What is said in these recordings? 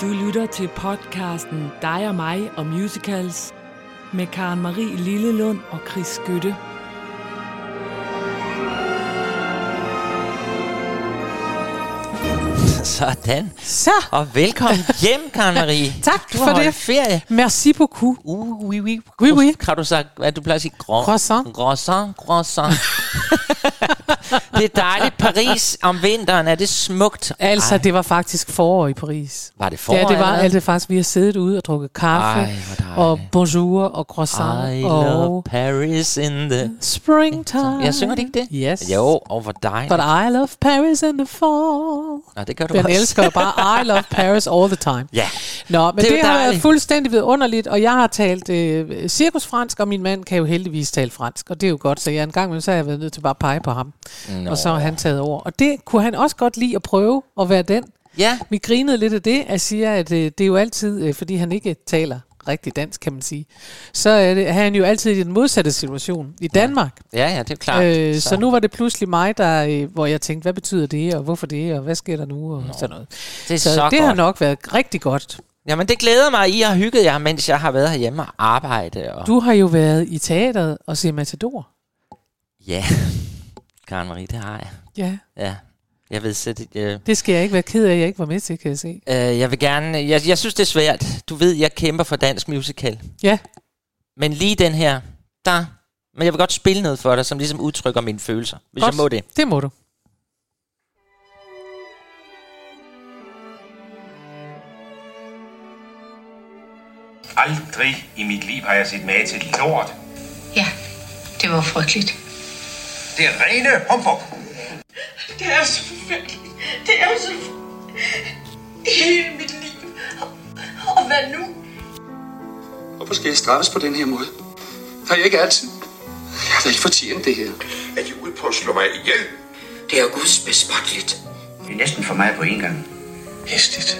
Du lytter til podcasten Dig og mig og musicals med Karen Marie Lillelund og Chris Skytte. Sådan. Så, Og velkommen hjem, Karen Marie. Tak du for det. ferie. merci beaucoup. Uh, oui, oui. Oui, oui. Har du sagt, hvad du plejer at sige? Gro- Croissant. Croissant, croissant. det er dejligt. Paris om vinteren, er det smukt? Altså, Ej, det var faktisk forår i Paris. var det forår? Ja, det var eller alt det faktisk. Vi har siddet ude og drukket kaffe, Ej, og bonjour og croissant, I love og Paris in the... springtime. Jeg synger det ikke det? Yes. Jo, og hvor dejligt. But I love Paris in the fall. Nå, det gør du Den også. elsker bare I love Paris all the time. Ja. Nå, men Det det, har været fuldstændig vidunderligt, og jeg har talt øh, cirkusfransk, og min mand kan jo heldigvis tale fransk, og det er jo godt, så jeg en gang imellem, så har jeg været nødt til bare at pege på ham. Nå. Og så har han taget over. Og det kunne han også godt lide at prøve at være den. Ja, Vi grinede lidt af det, at siger, at øh, det er jo altid, øh, fordi han ikke taler rigtig dansk, kan man sige, så er, det, er han jo altid i den modsatte situation i Danmark. ja, ja, det er klart. Øh, så. så nu var det pludselig mig, der, øh, hvor jeg tænkte, hvad betyder det, og hvorfor det, og hvad sker der nu, og sådan noget. det er Så, så, det godt. har nok været rigtig godt. Jamen, det glæder mig, at I har hygget jer, mens jeg har været herhjemme og arbejde. Og... Du har jo været i teateret og set Matador. Ja, Karen Marie, det har jeg. Ja. Ja, jeg ved sæt, øh, Det skal jeg ikke være ked af, at jeg ikke var med til, kan jeg se. øh, jeg vil gerne, jeg, jeg synes det er svært. Du ved, jeg kæmper for dansk musical. Ja, Men lige den her, der, men jeg vil godt spille noget for dig, som ligesom udtrykker mine følelser, hvis Godt. jeg må det. det må du. Aldrig i mit liv har jeg set mage til lort. Ja, det var frygteligt. Det er rene humbug. Det er så forfærdeligt. Det er så... Hele mit liv. Og- Og hvad nu? Hvorfor skal jeg straffes på den her måde? Har jeg ikke altid? Jeg har da ikke fortjent det her. Er de ude på at slå mig ihjel? Det er Guds bespotteligt. Det er næsten for mig på en gang. Hæstigt.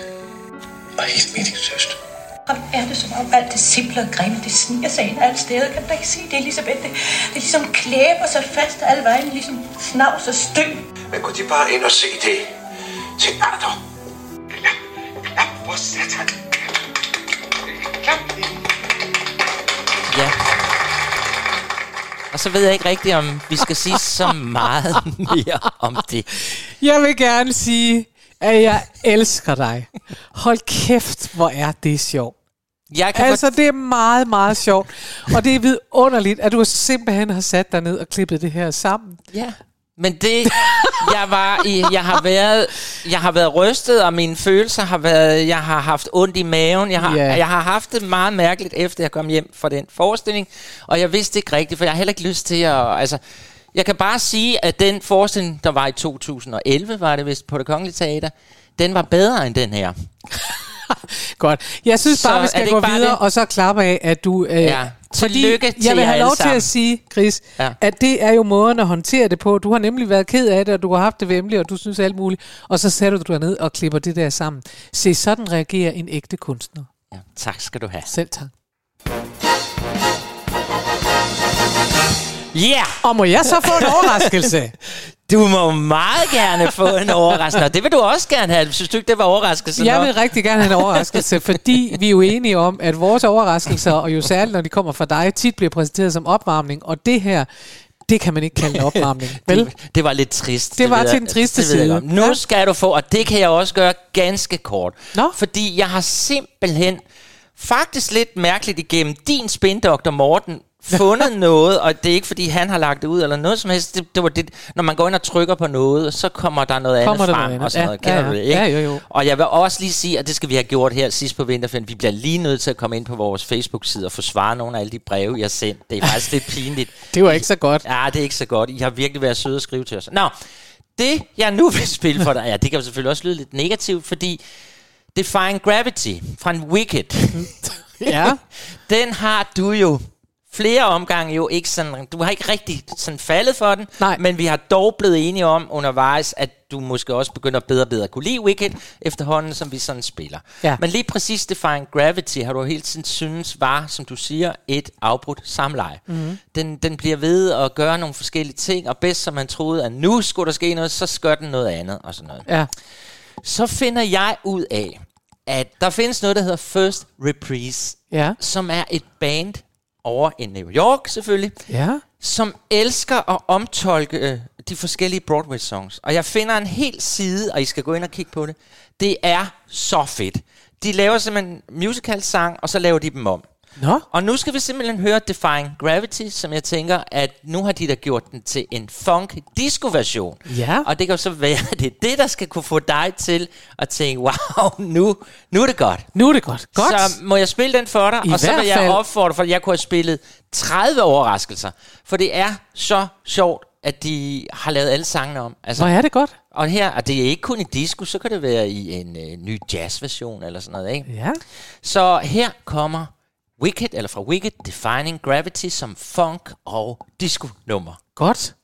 Og helt meningsløst. Og er det som om alt det simple og grimme, det sniger sig ind alle steder? Kan du ikke se det, Elisabeth? Det, det er ligesom klæber sig fast alle vejen, ligesom snavs og støv. Men kunne de bare ind og se det? Teater. Klap, klap for satan. Klap. Ja. Og så ved jeg ikke rigtigt, om vi skal sige så meget mere om det. Jeg vil gerne sige, at jeg elsker dig. Hold kæft, hvor er det sjovt. Jeg kan Altså, det er meget, meget sjovt. Og det er vidunderligt, at du simpelthen har sat dig ned og klippet det her sammen. Ja. Men det, jeg var i, jeg har været, jeg har været rystet, og mine følelser har været, jeg har haft ondt i maven. Jeg har, Ja. jeg har haft det meget mærkeligt, efter jeg kom hjem fra den forestilling. Og jeg vidste ikke rigtigt, for jeg har heller ikke lyst til at, altså, jeg kan bare sige, at den forestilling, der var i 2011, var det vist på det Kongelige Teater, den var bedre end den her. Godt. Jeg synes Så bare, vi er skal gå videre, det? og så klappe af, at du... Øh, Ja. Tillykke til jeg vil have lov til at sige, Chris, ja. at det er jo måden at håndtere det på. Du har nemlig været ked af det, og du har haft det vemmeligt, og du synes alt muligt. Og så sætter du dig ned og klipper det der sammen. Se, sådan reagerer en ægte kunstner. Ja, tak skal du have. Selv tak. Ja! Yeah! Og må jeg så få en overraskelse? Du må meget gerne få en overraskelse. Det vil du også gerne have. Synes du ikke, det var overraskelse Jeg nok? vil rigtig gerne have en overraskelse, fordi vi er jo enige om, at vores overraskelser, og jo særligt når de kommer fra dig, tit bliver præsenteret som opvarmning. Og det her, det kan man ikke kalde en opvarmning. Vel? Det, det var lidt trist. Det var ved til jeg- den triste det jeg side. Nu Ja. skal du få, og det kan jeg også gøre ganske kort. Nå. Fordi jeg har simpelthen, faktisk lidt mærkeligt igennem din spindoktor Morten, fundet noget, og det er ikke fordi han har lagt det ud eller noget som helst. Det, det var det, når man går ind og trykker på noget, så kommer der noget Kommer andet frem noget og sådan Ja, noget. Kender ja, du det, ja. ikke? Ja, jo, jo. Og jeg vil også lige sige, at det skal vi have gjort her sidst på vinterferien. Vi bliver lige nødt til at komme ind på vores Facebook-side og få svaret nogle af alle de breve, jeg har sendt. Det er faktisk lidt pinligt. Det var ikke så godt. Ja, det er ikke så godt. I har virkelig været søde at skrive til os. Nå, det jeg nu vil spille for dig, ja, det kan jo selvfølgelig også lyde lidt negativt, fordi Defying Gravity fra en Wicked, Ja. den har du jo flere omgange jo ikke sådan, du har ikke rigtig sådan faldet for den, Nej. men vi har dog blevet enige om undervejs, at du måske også begynder bedre og bedre at kunne lide Wicked, efterhånden som vi sådan spiller. Ja. Men lige præcis Defying Gravity har du hele tiden synes var, som du siger, et afbrudt samleje. Mm-hmm. Den, den bliver ved at gøre nogle forskellige ting, og bedst som man troede, at nu skulle der ske noget, så gør den noget andet og sådan noget Ja. så finder jeg ud af, at der findes noget, der hedder First Reprise, Ja. som er et band over i New York selvfølgelig, Ja. som elsker at omtolke øh, de forskellige Broadway-songs. Og jeg finder en hel side, og I skal gå ind og kigge på det. Det er så fedt. De laver simpelthen musical-sang, og så laver de dem om. Nå. Og nu skal vi simpelthen høre Defying Gravity, som jeg tænker, at nu har de da gjort den til en funk disco-version. Ja. Og det kan jo så være, at det er det, der skal kunne få dig til at tænke, wow, nu, nu er det godt. Nu er det godt. Godt. Så må jeg spille den for dig, I og så vil jeg fald. opfordre, for jeg kunne have spillet 30 overraskelser. For det er så sjovt, at de har lavet alle sangene om. Altså, Hvor er det godt. og her, og det er ikke kun i disco, så kan det være i en øh, ny jazzversion eller sådan noget, ikke? Ja. Så her kommer Wicked, eller fra Wicked, Defining Gravity som funk og disco-nummer. Godt.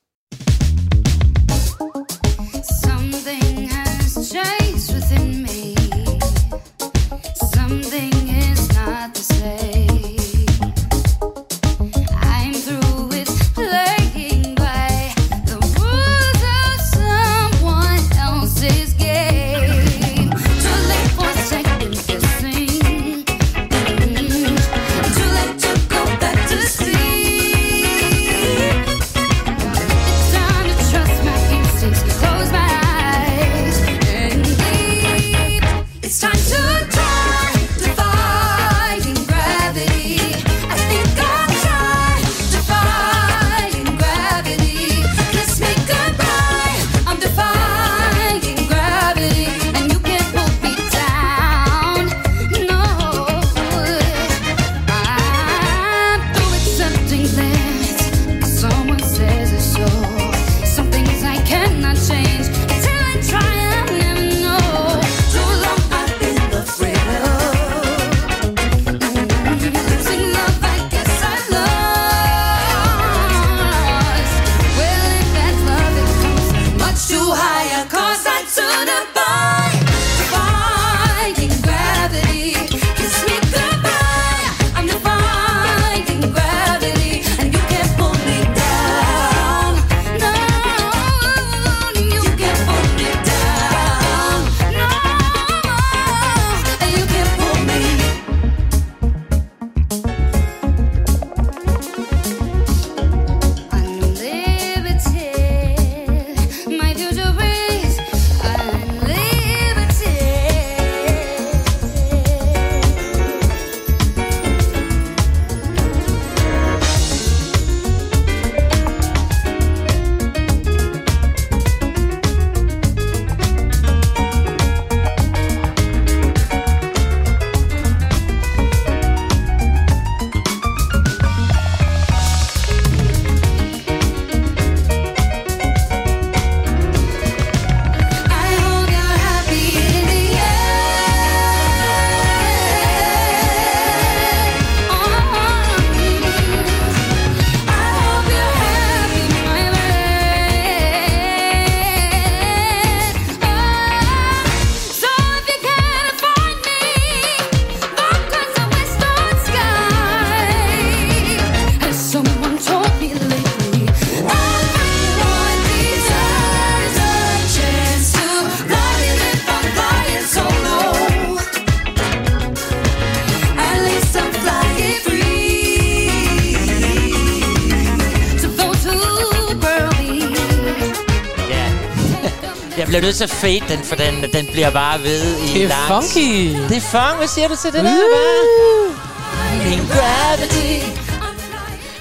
Bliver nødt til at fade den, for den, den bliver bare ved i Det er langt. funky. Det er funk. Hvad siger du til det der, hva'? In gravity.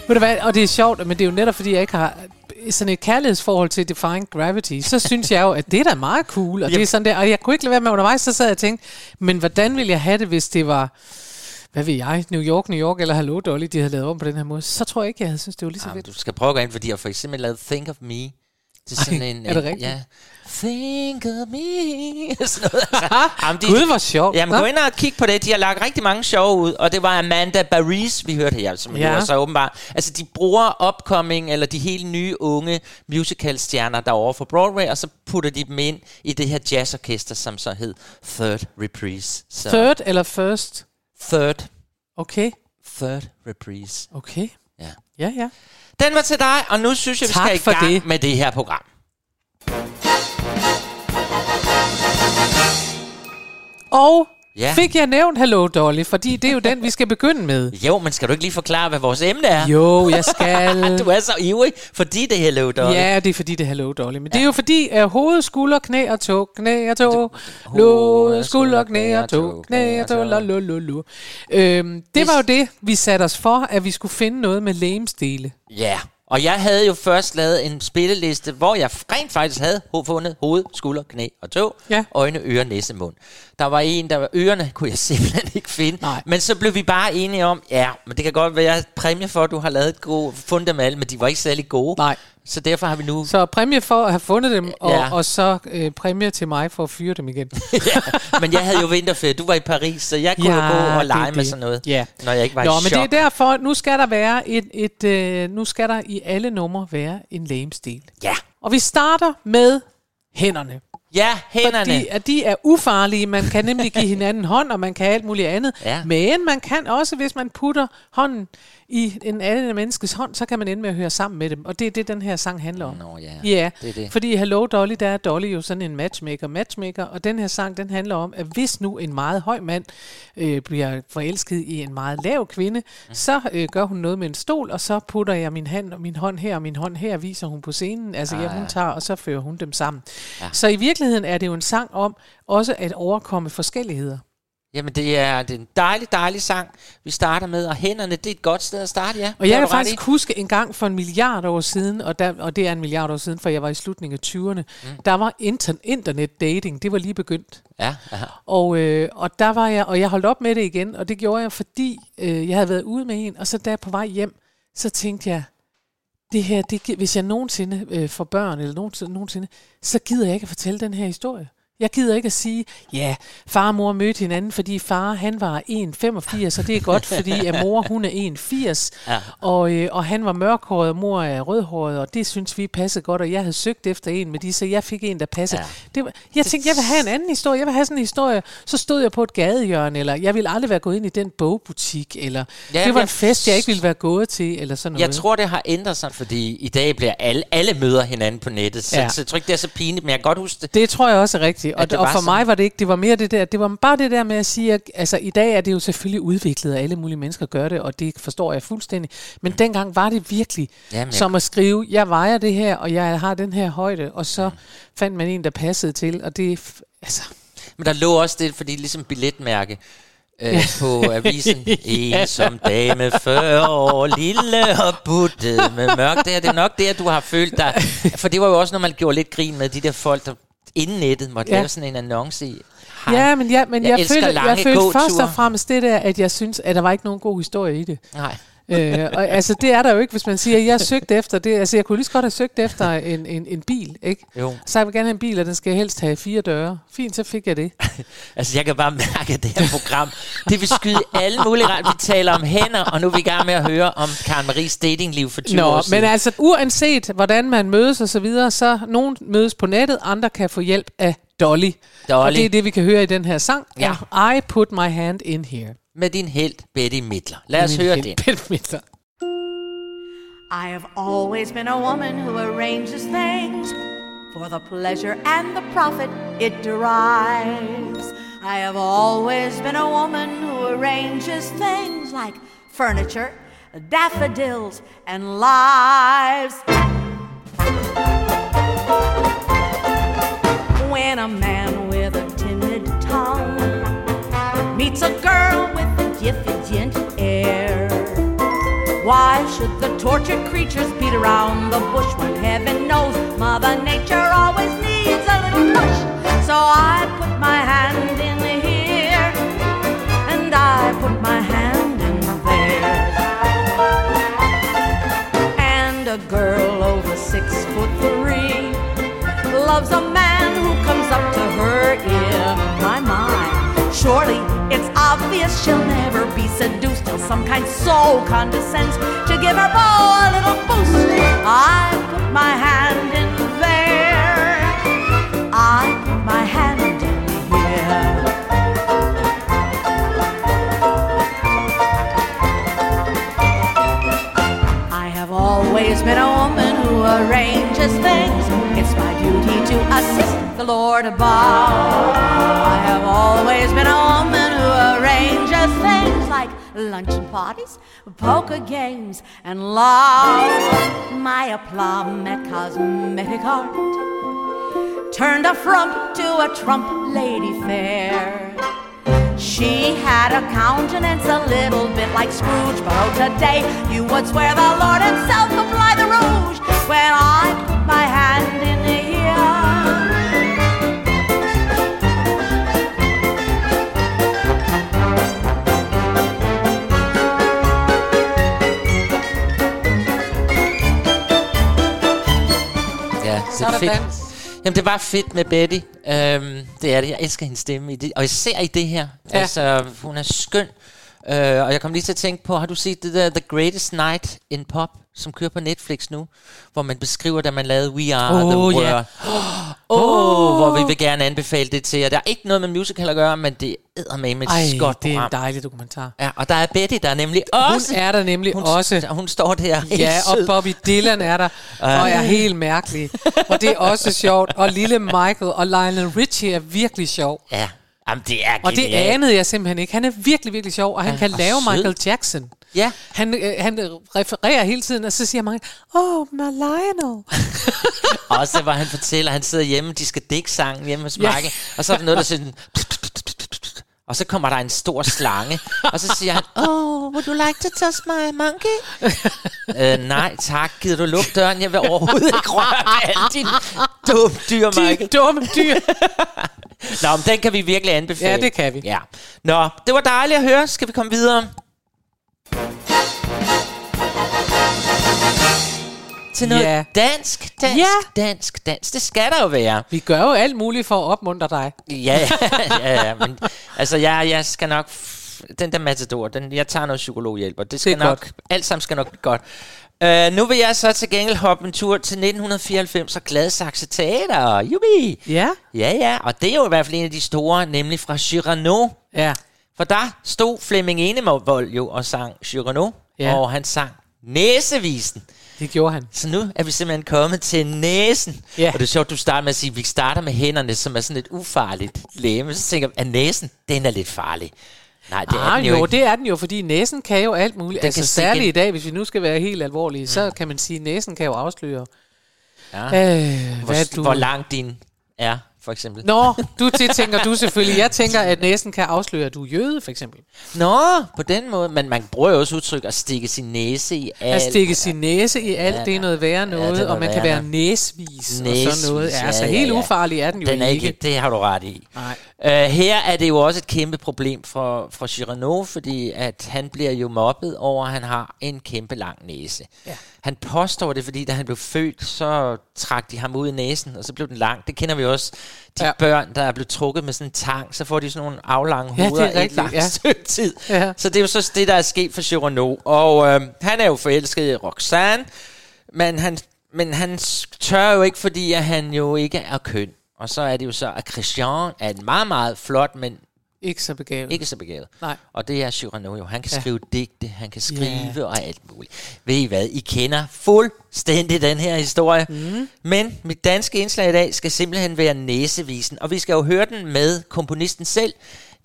Ved du hvad, og det er sjovt, men det er jo netop, fordi jeg ikke har sådan et kærlighedsforhold til Defying Gravity, så synes jeg jo, at det er da meget cool, og det er sådan der, og jeg kunne ikke lade være med undervejs, så sad jeg og tænkte, men hvordan ville jeg have det, hvis det var, hvad ved jeg, New York, New York, eller Hello Dolly, de havde lavet om på den her måde, så tror jeg ikke, jeg havde synes det var lige så Jamen, fedt. du skal prøve at gå ind, fordi jeg for eksempel lavet Think of Me. Det er sådan Ej, en... er det rigtigt? Ja. Think of me. sådan noget. Altså, jamen, de, Gud, hvor sjovt. Jamen, Nå. gå ind og kig på det. De har lagt rigtig mange sjove ud, og det var Amanda Baris, vi hørte her, som Ja. så åbenbart. Altså, de bruger upcoming, eller de helt nye unge musicalstjerner, der er over for Broadway, og så putter de dem ind i det her jazzorkester, som så hed Third Reprise. Så Third eller first? Third. Okay, Third Reprise. okay. Ja. Ja, ja. Den var til dig, og nu synes jeg, vi Tak skal i gang det. med det her program. Og Ja. Fik jeg nævnt Hello Dolly, fordi det er jo den, vi skal begynde med. Jo, men skal du ikke lige forklare, hvad vores emne er? Jo, jeg skal. Du er så ivrig, fordi det er Hello Dolly. Ja, det er fordi, det er Hello Dolly. Men det er jo fordi, at hoved, skulder, knæ og tog, knæ og tog, lå, skulder, knæ og tog, knæ og tog, la, la, la, la. Øhm, det var jo det, vi satte os for, at vi skulle finde noget med lemstele. Ja, og jeg havde jo først lavet en spilleliste, hvor jeg rent faktisk havde fundet hoved, skulder, knæ og tog, Ja. øjne, ører, næse, mund. Der var en, der var ørerne, kunne jeg simpelthen ikke finde. Nej. Men så blev vi bare enige om, ja, men det kan godt være at præmie for, at du har lavet et gode, fundet dem alle, men de var ikke særlig gode. Nej. Så derfor har vi nu... Så præmie for at have fundet dem, og, Ja. og så øh, præmie til mig for at fyre dem igen. ja, men jeg havde jo vinterferie. Du var i Paris, så jeg kunne Ja, jo gå og det lege med det. sådan noget, Ja. når jeg ikke var Nå, i men chok. det er derfor, nu skal der være et, et øh, nu skal der i alle numre være en lemstil. Ja. Og vi starter med hænderne. Ja, hænderne. Fordi at de er ufarlige. Man kan nemlig give hinanden hånd, og man kan alt muligt andet. Ja. Men man kan også, hvis man putter hånden i en anden menneskes hånd, så kan man ende med at høre sammen med dem. Og det er det, den her sang handler om. Nå, ja. Ja, Det er det. fordi Hello Dolly, der er Dolly jo sådan en matchmaker, matchmaker, og den her sang, den handler om, at hvis nu en meget høj mand øh, bliver forelsket i en meget lav kvinde, Mm. så øh, gør hun noget med en stol, og så putter jeg min, hand, min hånd her og min hånd her, viser hun på scenen. Altså, ja, hun tager, og så fører hun dem sammen. Ja. Så i virkeligheden er det jo en sang om også at overkomme forskelligheder. Jamen, det er, det er en dejlig, dejlig sang, vi starter med, og hænderne, det er et godt sted at starte, ja. Og jeg har kan faktisk huske en gang for en milliard år siden, og, der, og det er en milliard år siden, for jeg var i slutningen af 20'erne, mm. der var inter, internet dating, det var lige begyndt. Ja. Og, øh, og der var jeg, og jeg holdt op med det igen, og det gjorde jeg, fordi øh, jeg havde været ude med en, og så da jeg på vej hjem, så tænkte jeg, det her, det, hvis jeg nogensinde øh, får børn, eller nogensinde, nogensinde, så gider jeg ikke at fortælle den her historie. Jeg gider ikke at sige, ja, far og mor mødte hinanden, fordi far han var 1,85, og det er godt, fordi at mor hun er 1,80, Ja. og, øh, og han var mørkhåret, og mor er rødhåret, og det synes vi passede godt, og jeg havde søgt efter en med de, så jeg fik en, der passede. Ja. Det var, jeg tænkte, jeg vil have en anden historie, jeg vil have sådan en historie, så stod jeg på et gadehjørne, eller jeg ville aldrig være gået ind i den bogbutik, eller Ja, det var en fest, jeg ikke ville være gået til, eller sådan noget. Jeg tror, det har ændret sig, fordi i dag bliver alle, alle møder hinanden på nettet, så, ja. Ja. så jeg tror ikke, det er så pinligt, men jeg kan godt huske det. Det tror jeg også er rigtigt. At Og, det og for sådan. mig var det ikke, det var mere det der, det var bare det der med at sige, at altså, i dag er det jo selvfølgelig udviklet, og alle mulige mennesker gør det, og det forstår jeg fuldstændig. Men dengang var det virkelig Jamen, som at skrive, jeg vejer det her, og jeg har den her højde, og så fandt man en, der passede til, og det, altså, Men der lå også det, fordi ligesom billetmærke øh, på avisen. En som dame 40 år, lille og buttet med mørk. Det er, det er nok det, du har følt dig. For det var jo også, når man gjorde lidt grin med de der folk, der inden nettet måtte ja. Lave sådan en annonce i. Hej. ja, men, ja, men Jeg jeg, følte, jeg følte først og fremmest det der, at jeg synes, at der var ikke nogen god historie i det. Nej. Øh, og, altså, det er der jo ikke, hvis man siger, at jeg søgte efter det. Altså, jeg kunne lige så godt have søgt efter en, en, en bil, ikke? Jo. Så jeg vil gerne have en bil, og den skal helst have fire døre. Fint, så fik jeg det. Altså, jeg kan bare mærke, at det her program, det vil skyde alle mulige ret. Vi taler om hænder, og nu er vi i gang med at høre om Karen Maries datingliv for 20 år Nå, siden. men altså, uanset hvordan man mødes og så videre, så nogen mødes på nettet, andre kan få hjælp af Dolly. Dolly. Og det er det, vi kan høre i den her sang. Ja. I put my hand in here. Med din held, Betty Midler. Lad os Min høre den. Bette Midler. I have always been a woman who arranges things for the pleasure and the profit it derives. I have always been a woman who arranges things like furniture, daffodils, and lives. When a man with a timid tongue meets a girl with a diffident air. Why should the tortured creatures beat around the bush when heaven knows Mother Nature always needs a little push? So I put my hand in here and I put my hand in there. And a girl over six foot three loves a man who comes up to her ear. My, my. Surely obvious she'll never be seduced till some kind soul condescends to give her beau a little boost. I put my hand in there. I put my hand in here. I have always been a woman who arranges things. It's my duty to assist the Lord above. I have always been a woman luncheon parties, poker games, and love. My aplomb at cosmetic art turned a frump to a trump lady fair. She had a countenance a little bit like Scrooge, but oh, today you would swear the Lord himself applied the rouge when I put my hand in the ear. Så er der fedt. dans. Jamen, det var fedt med Betty. Øhm, det er det. Jeg elsker hendes stemme. I det. Og især i det her. Ja. Altså, hun er skøn. Øh, og jeg kom lige til at tænke på, har du set det der The Greatest Night in Pop, som kører på Netflix nu, hvor man beskriver, da man lavede We Are Åh, the World. ja. Åh, oh, hvor vi vil gerne anbefale det til jer. Der er ikke noget med musical at gøre, men det er med et Ej, godt det er en dejlig dokumentar. Ja, og der er Betty, der er nemlig også... Hun er der nemlig hun, også. Hun står der Ja, og. Bobby Dylan er der, og er helt mærkelig. Og det er også sjovt. Og lille Michael og Lionel Richie er virkelig sjov. Ja, Jamen, det er Og det genialt. anede jeg simpelthen ikke. Han er virkelig, virkelig sjov, og han Ja, kan og lave sød. Michael Jackson. Ja. Han, øh, han refererer hele tiden, og så siger mange, oh, my Lionel. Også hvor han fortæller, at han sidder hjemme, de skal dække sangen hjemme hos Ja. Michael, og så er der noget, der siger sådan, og så kommer der en stor slange, og så siger han, oh, would you like to touch my monkey? øh, nej tak, gider du lukke døren? Jeg vil overhovedet ikke røre alle dine dumme dyr, Michael. dumme dyr. Nå, men den kan vi virkelig anbefale. Ja, det kan vi. Ja. Nå, det var dejligt at høre. Skal vi komme videre? Til noget Ja. dansk, dansk, Ja. dansk, dansk. Det skal der jo være. Vi gør jo alt muligt for at opmuntre dig. Ja, ja, ja, men altså, jeg, jeg skal nok... Den der matador, den, jeg tager noget psykologhjælp, og det skal Det nok... godt. Alt sammen skal nok blive godt. Uh, nu vil jeg så til gengæld hoppe en tur til 1994 og Gladsaxe Teater. Jubi! Ja. Ja, ja, og det er jo i hvert fald en af de store, nemlig fra Cyrano. Ja. For der stod Flemming Enevold jo og sang Cyrano, Ja. og han sang Næsevisen. Det gjorde han. Så nu er vi simpelthen kommet til næsen. Ja. Og det er sjovt, du starter med at sige, at vi starter med hænderne, som er sådan et ufarligt læme. Så tænker jeg, at næsen, den er lidt farlig. Nej, det er ah, den jo, jo, ikke. det er den jo, fordi næsen kan jo alt muligt. Den altså særligt i dag, hvis vi nu skal være helt alvorlige, mm. så kan man sige, at næsen kan jo afsløre. Ja. Øh, hvor, hvad du... hvor lang din er, for eksempel. Nå, du det tænker du selvfølgelig. Jeg tænker, at næsen kan afsløre, at du er jøde, for eksempel. Nå, på den måde. Men man bruger jo også udtryk at stikke sin næse i alt. At stikke sin næse i alt, Ja, det er noget værre noget, noget og man kan være noget. næsvis, og Næsvis, sådan noget. Ja, ja, så ja, helt ja. ufarlig er den jo Den er ikke. ikke, det har du ret i. Nej. Uh, her er det jo også et kæmpe problem for, for Cyrano, fordi at han bliver jo mobbet over, at han har en kæmpe lang næse. Ja. Han påstår det, fordi da han blev født, så trak de ham ud i næsen, og så blev den lang. Det kender vi også. De Ja. børn, der er blevet trukket med sådan en tang, så får de sådan nogle aflange Ja, er hoveder i et langt ja. stykke tid. Ja. Så det er jo så det, der er sket for Cyrano. Og øh, han er jo forelsket i Roxanne, men han, men han tør jo ikke, fordi at han jo ikke er køn. Og så er det jo så, at Christian er en meget, meget flot, men Ikke så begavet. ikke så begavet. Nej. Og det er Cyrano jo. Han kan Ja. skrive digte, han kan skrive Ja. og alt muligt. Ved I hvad? I kender fuldstændig den her historie. Mm. Men mit danske indslag i dag skal simpelthen være næsevisen. Og vi skal jo høre den med komponisten selv,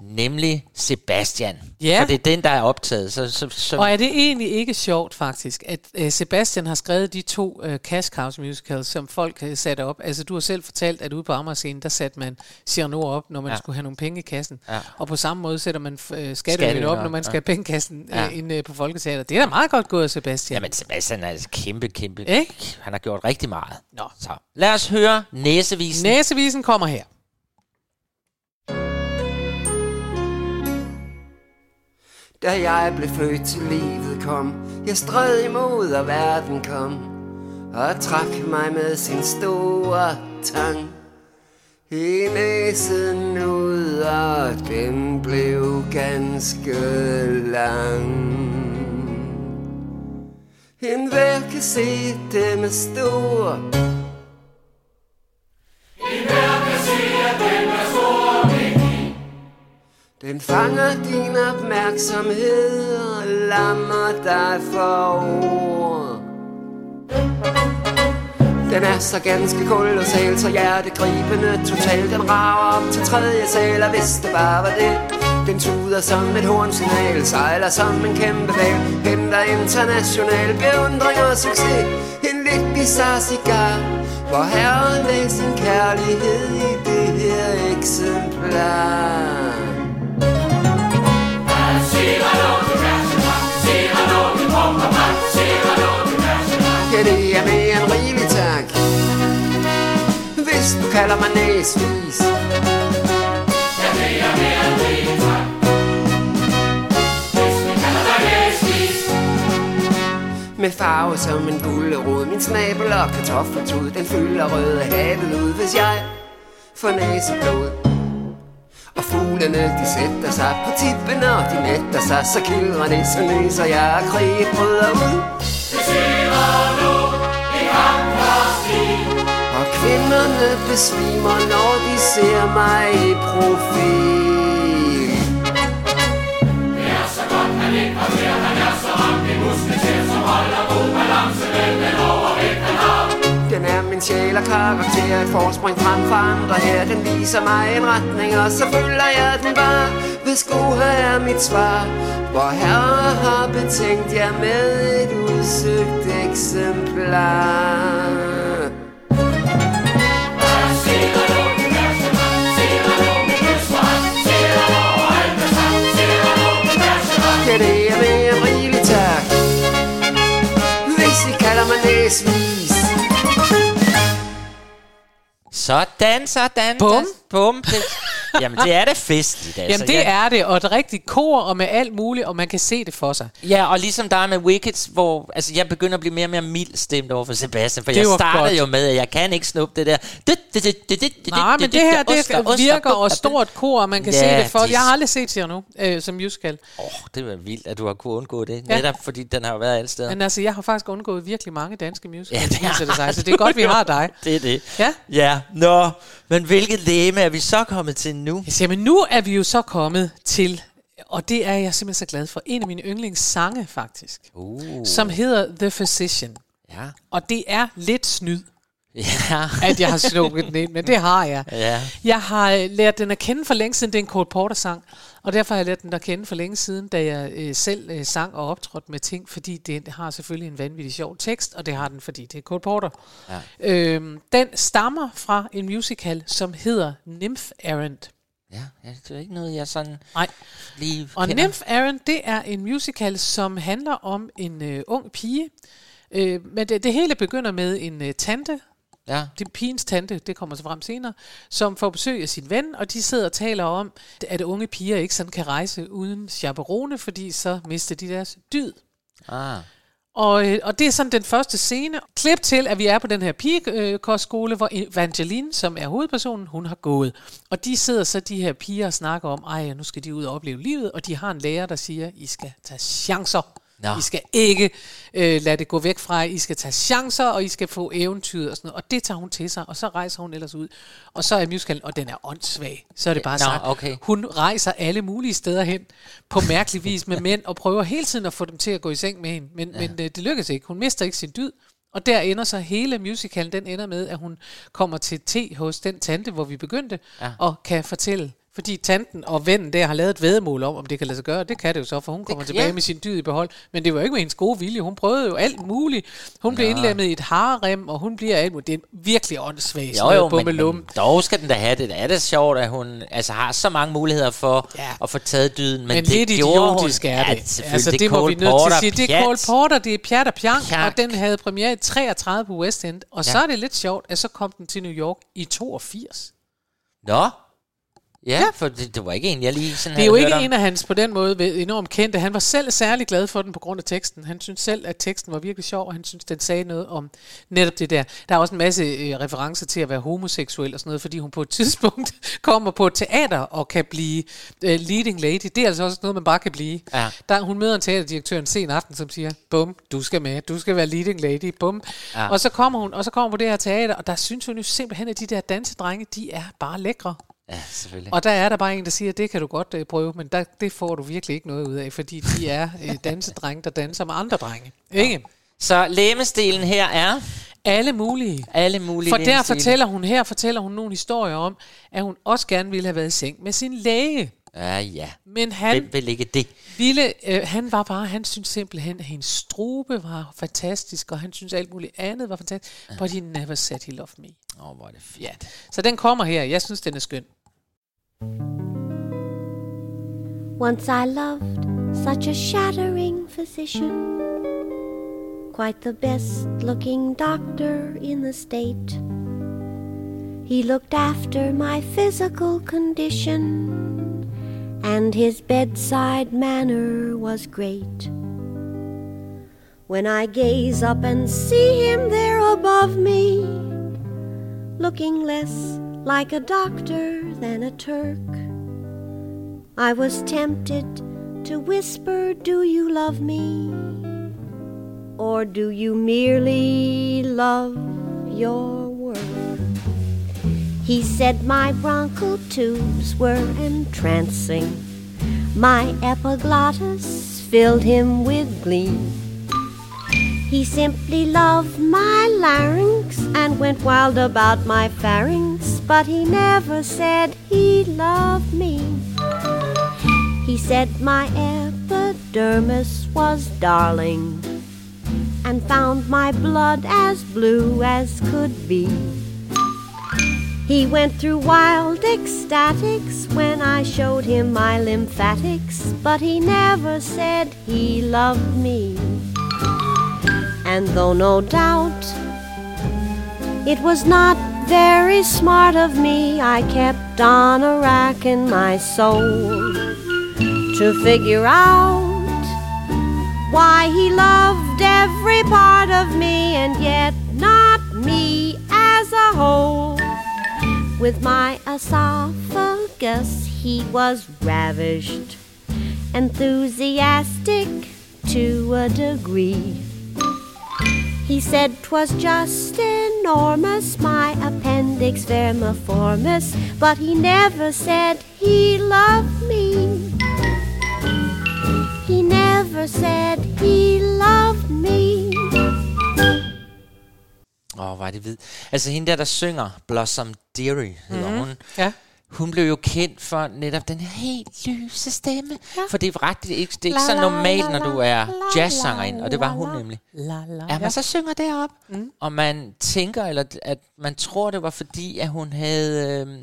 nemlig Sebastian. Ja. For det er den, der er optaget. Så, så, så Og er det egentlig ikke sjovt faktisk, at uh, Sebastian har skrevet de to uh, Cash Cows musicals, som folk har sat op? Altså du har selv fortalt, at ude på Amagerscenen, der satte man Cyrano op, når man ja. Skulle have nogle penge i kassen. Ja. Og på samme måde sætter man skatteøen Skatteøen op, når man skal ja. have penge i kassen uh, Ja. inde uh, på Folketeater. Det er da meget godt gået, Sebastian. Jamen, Sebastian er altså kæmpe, kæmpe. Ikke? Han har gjort rigtig meget. Nå. Så lad os høre næsevisen. Næsevisen kommer her. Da jeg blev født til livet kom. Jeg stræd imod og verden kom. Og trak mig med sin store tang. I næsen ud og den blev ganske lang. En hver kan se det er stor Den fanger din opmærksomhed og lammer dig for ord. Den er så ganske kolossal, så hjertegribende total. Den rager op til tredje sal, og hvis det bare var det, Den tuder som et hornsignal Sejler som en kæmpe val Henter international beundring og succes En lidt bizarre cigar Hvor herren lagde sin kærlighed i det her eksemplar kalder mig næsvis. Ja, det er mere end rigeligt, tak. Hvis du kalder mig næsvis. Med farve som en gullerod. Min snabel og kartoffeltud Den fylder røde havet ud Hvis jeg får næseblod. Og fuglene de sætter sig på tippen Og de mætter sig Så kildrer det så nyser jeg Og kriget bryder ud Og kvinderne besvimer Når de ser mig i profil. Den er min sjæl og karakter Et forspring frem for andre her. Den viser mig en retning Og så følger jeg den bare Hvis gode er mit svar. Hvor herre har betænkt jer med et udsøgt eksemplar. Ja, det er mere end rigeligt, tak? Hvis I kalder mig næsvis Sådan, sådan. Bum. Bum. Det, jamen, det er da festligt, altså. Jamen det Jeg- er det, og et rigtigt kor, og med alt muligt, og man kan se det for sig. Ja, og ligesom der er med Wicked, hvor altså, jeg begynder at blive mere og mere mild stemt over for Sebastian, for Det jeg startede godt. jo med, at jeg kan ikke snuppe det der. Det, det, det, det, det, Nej, men det her, det oster, oster, virker og stort kor, og man kan se det for. det- Jeg har aldrig set Cyrano øh, som musical. Åh, det var vildt, at du har kunnet undgå det. Ja. Netop fordi den har været alle steder. Men altså, jeg har faktisk undgået virkelig mange danske musicals, Ja, det det det sig, så du det er godt, vi har dig. Det er det. Ja. Ja, nå. Men hvilket læme er vi så kommet til nu? Jamen, nu er vi jo så kommet til, og det er jeg simpelthen så glad for, en af mine yndlingssange faktisk, Uh. som hedder The Physician. Ja. Og det er lidt snyd, Ja. at jeg har slukket den ind, men det har jeg. Ja. Jeg har øh, lært den at kende for længe siden, det er en Cole Porter-sang, og derfor har jeg lært den at kende for længe siden, da jeg øh, selv øh, sang og optrådte med ting, fordi det har selvfølgelig en vanvittig sjov tekst, og det har den, fordi det er Cole Porter. Ja. Øhm, den stammer fra en musical, som hedder Nymph Errand. Ja, det er ikke noget, jeg sådan Nej. lige Og kender. Nymph Errand, det er en musical, som handler om en øh, ung pige. Øh, men det, det hele begynder med en øh, tante, Ja. det er pigens tante, det kommer så frem senere, som får besøg af sin ven, og de sidder og taler om, at unge piger ikke sådan kan rejse uden chaperone, fordi så mister de deres dyd. Ah. Og, øh, og det er sådan den første scene. Klip til, at vi er på den her pigekostskole, hvor Evangeline, som er hovedpersonen, hun har gået. Og de sidder så, de her piger, og snakker om, ej, nu skal de ud og opleve livet, og de har en lærer, der siger, I skal tage chancer. Nå. I skal ikke øh, lade det gå væk fra jer. I skal tage chancer, og I skal få eventyr og sådan noget. Og det tager hun til sig, og så rejser hun ellers ud. Og så er musicalen, og den er åndssvag. Så er det bare Nå, sagt. okay. Hun rejser alle mulige steder hen på mærkelig vis med mænd, og prøver hele tiden at få dem til at gå i seng med hende. Men, ja. men øh, det lykkes ikke. Hun mister ikke sin dyd. Og der ender så hele musicalen, den ender med, at hun kommer til te hos den tante, hvor vi begyndte, Ja. ja. og kan fortælle. Fordi tanten og vennen der har lavet et vedmål om, om det kan lade sig gøre. Det kan det jo så, for hun kommer tilbage ja. med sin dyd i behold. Men det var jo ikke med hendes gode vilje. Hun prøvede jo alt muligt. Hun blev Nå. indlemmet i et harem, og hun bliver alt muligt. Det er virkelig åndssvagt. Jo, jo, men, men dog skal den da have det. Det er det sjovt, at hun altså, har så mange muligheder for ja. at få taget dyden. Men, Men, det lidt gjorde idiotisk hun. er Ja, det. selvfølgelig, altså, det, er må vi nødt til at sige. Det er. Cole Porter, det er pjat og pjank, Pjank. og den havde premiere i 33 på West End. Og så Ja. er det lidt sjovt, at så kom den til New York i 82. Nå. Ja, ja, for det, det var ikke en, jeg lige sådan Det er jo ikke om. en af hans på den måde enormt kendte. Han var selv særlig glad for den på grund af teksten. Han synes selv, at teksten var virkelig sjov, og han synes, den sagde noget om netop det der. Der er også en masse øh, referencer til at være homoseksuel og sådan noget, fordi hun på et tidspunkt kommer på et teater og kan blive øh, leading lady. Det er altså også noget, man bare kan blive. Ja. Der, hun møder en teaterdirektør en sen aften, som siger, bum, du skal med, du skal være leading lady, bum. Ja. Og så kommer hun, og så kommer hun på det her teater, og der synes hun jo simpelthen, at de der dansedrenge, de er bare lækre. Ja, selvfølgelig. Og der er der bare en, der siger, det kan du godt øh, prøve, men der, det får du virkelig ikke noget ud af, fordi de er øh, dansedrenge, der danser med andre drenge. Ikke? Så læmestelen her er? Alle mulige. Alle mulige For der fortæller hun her, fortæller hun nogle historier om, at hun også gerne ville have været i seng med sin læge. Ja, ja. Men han Hvem vil ikke det? ville, øh, han var bare, han synes simpelthen, at hendes strube var fantastisk, og han synes alt muligt andet var fantastisk. But he never said he loved me. Åh, oh, hvor er det fint. Ja. Så den kommer her. Jeg synes, den er skøn. Once I loved such a shattering physician, quite the best looking doctor in the state. He looked after my physical condition, and his bedside manner was great. When I gaze up and see him there above me, looking less like a doctor than a Turk, I was tempted to whisper, Do you love me? Or do you merely love your? He said my bronchial tubes were entrancing. My epiglottis filled him with glee. He simply loved my larynx and went wild about my pharynx, but he never said he loved me. He said my epidermis was darling and found my blood as blue as could be. He went through wild ecstatics when I showed him my lymphatics, but he never said he loved me. And though no doubt it was not very smart of me, I kept on a racking my soul to figure out why he loved every part of me and yet not me as a whole. With my esophagus, he was ravished, enthusiastic to a degree. He said 'twas just enormous, my appendix vermiformis, but he never said he loved me. He never said he loved me. Åh, oh, hvor er det vid. Altså hende der, der synger Blossom Deary, hedder Mhm. hun. Ja. Hun blev jo kendt for netop den her helt lyse stemme. Ja. For det er ret, det er ikke, det er ikke La, så normalt, når du er jazzsangerinde, og det var hun nemlig. La, la, Ja, man så synger derop, mm. og man tænker, eller at man tror, det var fordi, at hun havde, øh,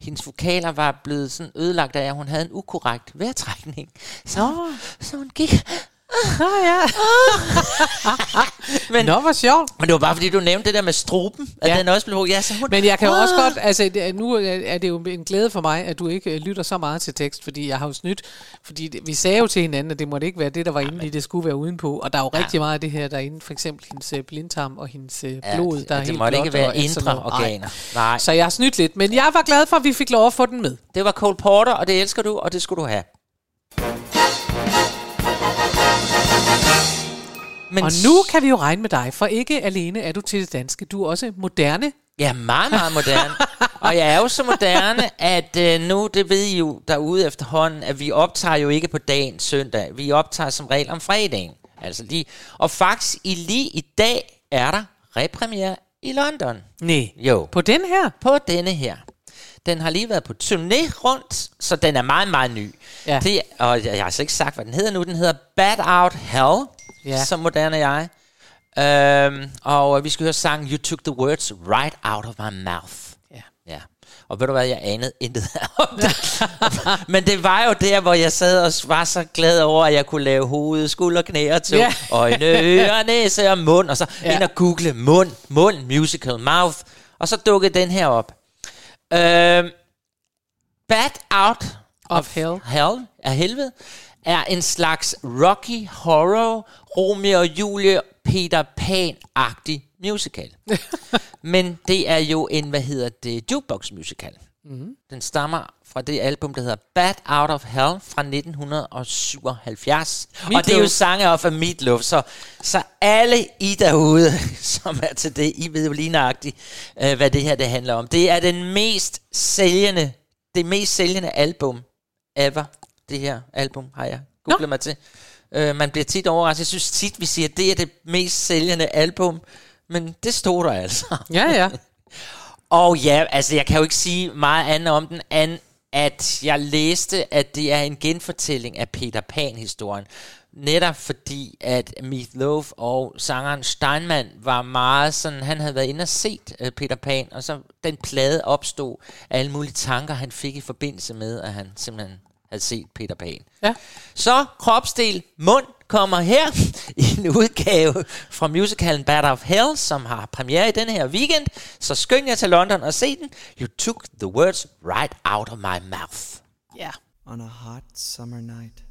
hendes vokaler var blevet sådan ødelagt af, at hun havde en ukorrekt vejrtrækning. Så, så hun gik... Nå ja. men, Nå, hvor sjovt. Men det var bare fordi, du nævnte det der med struben, at Ja. den også blev... Ja, så hun, Men jeg kan jo også godt, altså det- nu er det jo en glæde for mig, at du ikke øh, lytter så meget til tekst, fordi jeg har jo snydt, fordi det, vi sagde jo til hinanden, at det måtte ikke være det, der var inde i, det skulle være udenpå, og der er jo rigtig meget af det her derinde, for eksempel hendes øh, blindtarm og hendes øh, Ja, blod, det- der er det helt måtte ikke være indre organer. Nej. Så jeg har snydt lidt, men jeg var glad for, at vi fik lov at få den med. Det var Cole Porter, og det elsker du, og det skulle du have. Men og nu kan vi jo regne med dig, for ikke alene er du til det danske, du er også moderne. Ja, meget, meget moderne. og jeg er jo så moderne, at øh, nu, det ved I jo derude efterhånden, at vi optager jo ikke på dagen søndag. Vi optager som regel om fredagen. Altså lige, og faktisk i lige i dag er der repremiere i London. Nej. Jo. På den her? På denne her. Den har lige været på turné rundt, så den er meget, meget ny. Ja. Det, og jeg, jeg har altså ikke sagt, hvad den hedder nu. Den hedder Bad Out Hell, Ja. så moderne er jeg. Øhm, og vi skal høre sangen You Took the Words Right Out of My Mouth. Ja. ja. Og ved du hvad, jeg anede intet om det. Men det var jo der, hvor jeg sad og var så glad over, at jeg kunne lave hoved, skulder, knæ og to, Ja. øjne, ører, næse og mund, og så Ja. ind og google mund, mund, musical, mouth, og så dukkede den her op. Øhm, Bad Out Of Hell. Hell af helvede er en slags Rocky Horror, Romeo og Julie, Peter Pan-agtig musical. Men det er jo en, hvad hedder det, jukebox musical. Mhm. Den stammer fra det album, der hedder Bad Out of Hell fra 1977. Og det er jo Meatloaf. sange af Meatloaf, så, så alle I derude, som er til det, I ved jo lige nøjagtigt, øh, hvad det her det handler om. Det er den mest sælgende, det mest sælgende album ever. Det her album har jeg googlet mig til. Øh, man bliver tit overrasket. Jeg synes tit, vi siger, at det er det mest sælgende album. Men det stod der altså. Ja, ja. Og ja, altså jeg kan jo ikke sige meget andet om den, end at jeg læste, at det er en genfortælling af Peter Pan-historien. Netop fordi, at Meat Loaf og sangeren Steinman var meget sådan, han havde været inde og set uh, Peter Pan, og så den plade opstod af alle mulige tanker, han fik i forbindelse med, at han simpelthen havde set Peter Pan. Ja. Så kropsdel mund kommer her i en udgave fra musicalen Bad of Hell, som har premiere i denne her weekend. Så skynd jer til London og se den. You took the words right out of my mouth. Ja. On a hot summer night,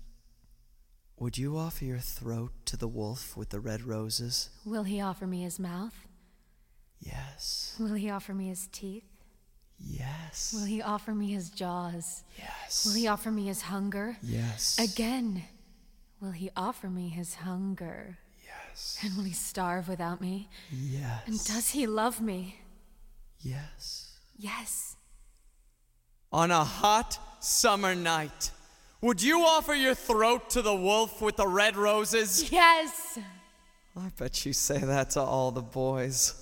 would you offer your throat to the wolf with the red roses? Will he offer me his mouth? Yes. Will he offer me his teeth? Yes. Will he offer me his jaws? Yes. Will he offer me his hunger? Yes. Again. Will he offer me his hunger? Yes. And will he starve without me? Yes. And does he love me? Yes. Yes. On a hot summer night, would you offer your throat to the wolf with the red roses? Yes. I bet you say that to all the boys.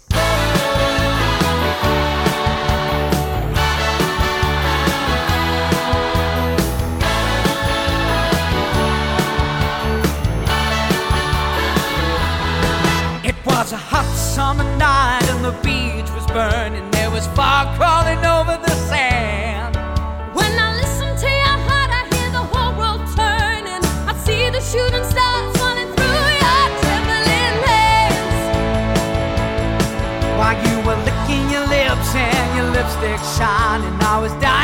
Was a hot summer night and the beach was burning. There was fog crawling over the sand. When I listen to your heart, I hear the whole world turning. I see the shooting stars running through your trembling hands. While you were licking your lips and your lipstick shining, I was dying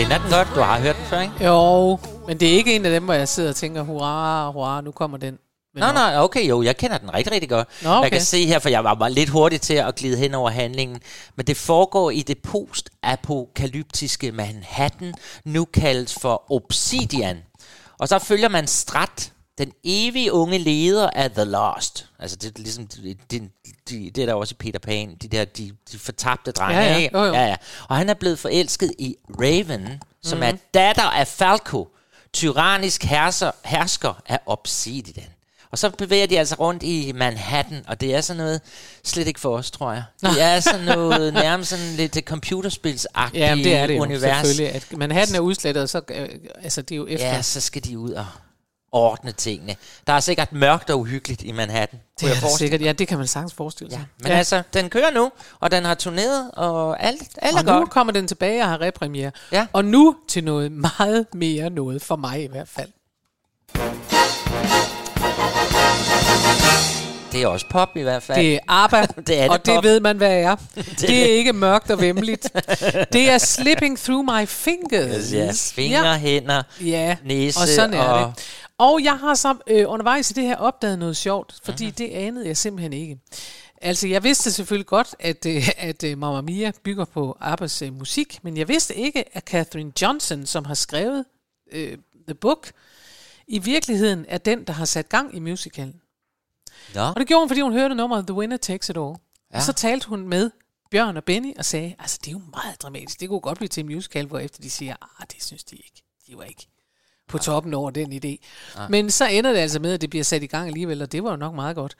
kender den godt, du har hørt den før, ikke? Jo, men det er ikke en af dem, hvor jeg sidder og tænker, hurra, hurra, nu kommer den. Men nå. nej, okay, jo, jeg kender den rigtig, rigtig godt. Nå, okay. Jeg kan se her, for jeg var bare lidt hurtig til at glide hen over handlingen, men det foregår i det post-apokalyptiske Manhattan, nu kaldet for Obsidian. Og så følger man Strat, den evige unge leder af The Lost. Altså det er ligesom, det, det, det, det er der også i Peter Pan, de der, de, de fortabte drenge, Ja, ja. ikke? Jo, jo. ja, ja. Og han er blevet forelsket i Raven, som Mhm. er datter af Falco, tyrannisk hersker, hersker af Obsidian. Og så bevæger de altså rundt i Manhattan, og det er sådan noget slet ikke for os, tror jeg. Det er sådan noget nærmest sådan lidt computerspilsagtigt Ja, det er det jo, univers. selvfølgelig. At Manhattan er udslettet, og så, øh, altså, det er jo efter. Ja, så skal de ud og ordne tingene. Der er sikkert mørkt og uhyggeligt i Manhattan. det jeg er forestille sikkert. Ja, det kan man sagens forestille sig. Men ja. altså, den kører nu, og den har turneret, og alt, alt er og nu godt. kommer den tilbage og har repremiere. Ja. Og nu til noget meget mere noget, for mig i hvert fald. Det er også pop i hvert fald. Det er ABBA, det er det og det pop. ved man, hvad er. Det det, er er ikke mørkt og vemmeligt. det er Slipping Through My Fingers. Yes, yes. Fingre, ja. hænder, ja. næse og sådan er og... det. Og jeg har så øh, undervejs i det her opdaget noget sjovt, fordi Mhm. mm-hmm. det anede jeg simpelthen ikke. Altså, jeg vidste selvfølgelig godt, at, øh, at øh, Mamma Mia bygger på Abbas øh, musik, men jeg vidste ikke, at Catherine Johnson, som har skrevet øh, The Book, i virkeligheden er den, der har sat gang i musicalen. Nå. Og det gjorde hun, fordi hun hørte nummeret The Winner Takes It All. Ja. Ja. Og så talte hun med Bjørn og Benny og sagde, altså det er jo meget dramatisk, det kunne godt blive til en musical, hvor efter de siger, ah, det synes de ikke. De var ikke på toppen over den idé. Nej. Men så ender det altså med, at det bliver sat i gang alligevel, og det var jo nok meget godt.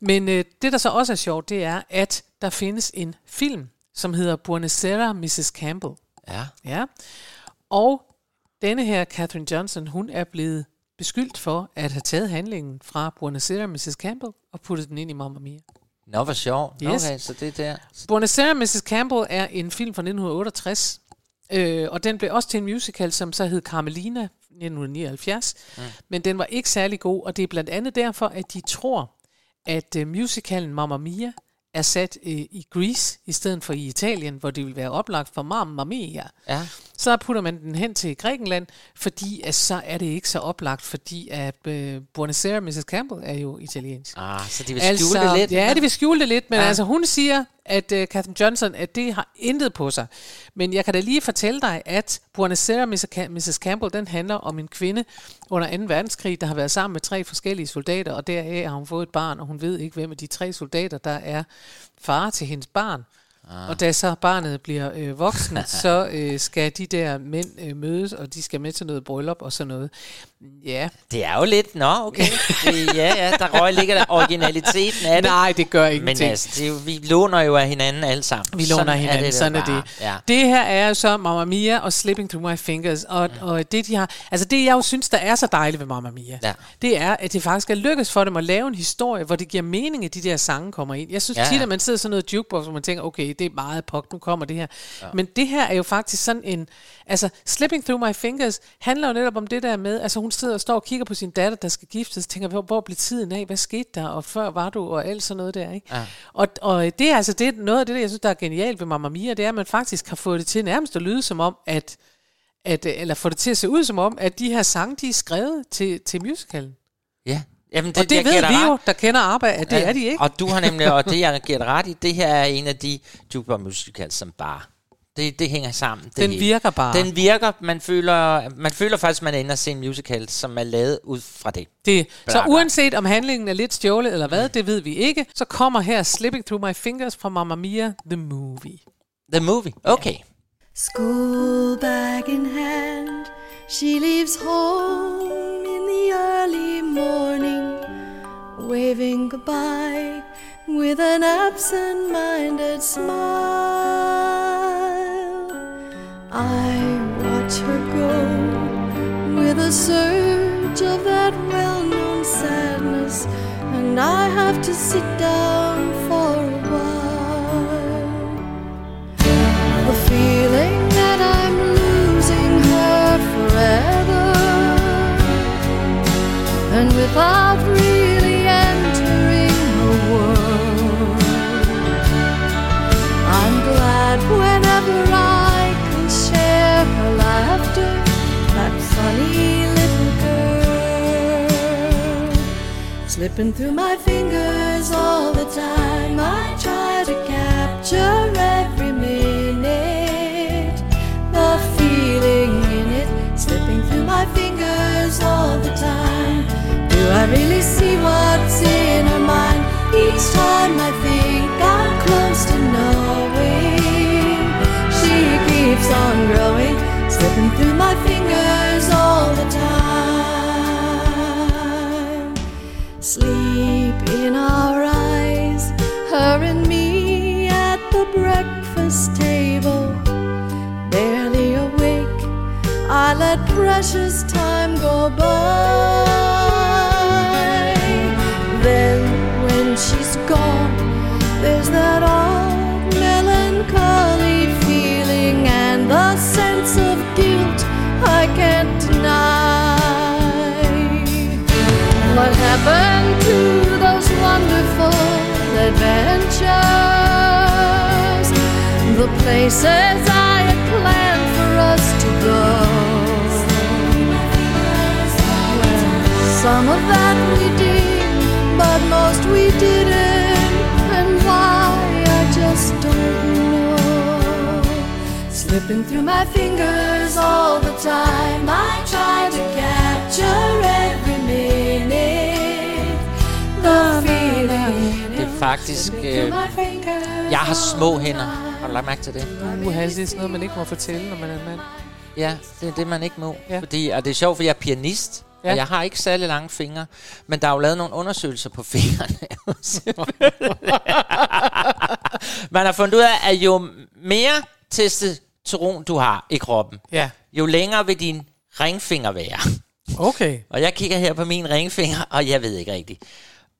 Men øh, det, der så også er sjovt, det er, at der findes en film, som hedder Buonasera, Mrs. Campbell. Ja. Ja. Og denne her Catherine Johnson, hun er blevet beskyldt for at have taget handlingen fra Buonasera Mrs. Campbell og puttet den ind i Mamma Mia. Nå, hvor sjovt. Yes. Okay, så det er der. Buonasera Mrs. Campbell er en film fra 1968, øh, og den blev også til en musical, som så hed Carmelina 1979, Mm. men den var ikke særlig god, og det er blandt andet derfor, at de tror, at øh, musicalen Mamma Mia er sat øh, i Greece, i stedet for i Italien, hvor det vil være oplagt for Mamma Mia. Ja. Så putter man den hen til Grækenland, fordi at så er det ikke så oplagt, fordi at øh, Buonasera Mrs. Campbell er jo italiensk. Ah, så de vil skjule det lidt? Ja, de vil skjule det lidt, men Ja. altså hun siger, at uh, Catherine Johnson, at det har intet på sig. Men jeg kan da lige fortælle dig, at Buonasera Mrs. Ca- Mrs. Campbell, den handler om en kvinde under 2. verdenskrig, der har været sammen med tre forskellige soldater, og deraf har hun fået et barn, og hun ved ikke, hvem af de tre soldater, der er far til hendes barn. Ah. Og da så barnet bliver øh, voksen, så øh, skal de der mænd øh, mødes, og de skal med til noget bryllup og sådan noget. Ja. Det er jo lidt, nå, okay. Det, ja, ja, der røg ligger der originaliteten af det. Nej, det gør Men ingenting. altså, det er vi låner jo af hinanden alle sammen. Vi låner hinanden, da sådan er det. Ja. Det her er jo så Mamma Mia og Slipping Through My Fingers, og, mm. og det de har, altså det jeg jo synes, der er så dejligt ved Mamma Mia, Ja. det er, at det faktisk er lykkedes for dem at lave en historie, hvor det giver mening, at de der sange kommer ind. Jeg synes Ja, tit, at man sidder sådan noget jukebox, hvor man tænker, okay, det er meget pop, nu kommer det her. Ja. Men det her er jo faktisk sådan en, altså Slipping Through My Fingers handler jo netop om det der med, altså hun sidder og står og kigger på sin datter, der skal giftes, tænker, hvor, hvor blev tiden af, hvad skete der, og før var du, og alt sådan noget der, ikke? Ja. Og, og det er altså det, noget af det, der, jeg synes, der er genialt ved Mamma Mia, det er, at man faktisk har fået det til nærmest at lyde som om, at, at eller få det til at se ud som om, at de her sange, de er skrevet til, til musicalen. Ja. Jamen, og det jeg ved vi ret. jo, der kender arbejde, at det Ja, er de ikke. Og du har nemlig, og det jeg giver ret i, det her er en af de jukebox musicals, som bare... Det, det hænger sammen. Det Den hele. virker bare. Den virker, man føler, man føler faktisk, man er inde og se en musical, som er lavet ud fra det. Det. Så Bla, uanset om handlingen er lidt stjålet eller hvad, det ved vi ikke, så kommer her Slipping Through My Fingers fra Mamma Mia, The Movie. The Movie, okay. School bag in hand, she leaves home in the early morning, waving goodbye with an absent minded smile. I watch her go with a surge of that well known sadness, and I have to sit down for a while. The feeling that I'm losing her forever, and without Slipping through my fingers all the time, I try to capture every minute. The feeling in it, slipping through my fingers all the time. Do I really see what's in her mind? Each time I think precious time go by. Then, when she's gone, there's that odd melancholy feeling and the sense of guilt I can't deny. What happened to those wonderful adventures? The places I Some of that we did, but most we didn't. And why I just don't know. Slipping through my fingers all the time. I try to capture every minute. The feeling. Det er faktisk... Øh, jeg har små hænder. Har du lagt mærke til det? Uh, det er sådan noget, man ikke må fortælle, når man er en mand. Ja, det er det, man ikke må. Ja. Fordi, og det er sjovt, for jeg er pianist, ja. Og jeg har ikke særlig lange fingre. Men der er jo lavet nogle undersøgelser på fingrene. man har fundet ud af, at jo mere testosteron du har i kroppen, Ja. jo længere vil din ringfinger være? Okay. Og jeg kigger her på min ringfinger, og jeg ved ikke rigtigt.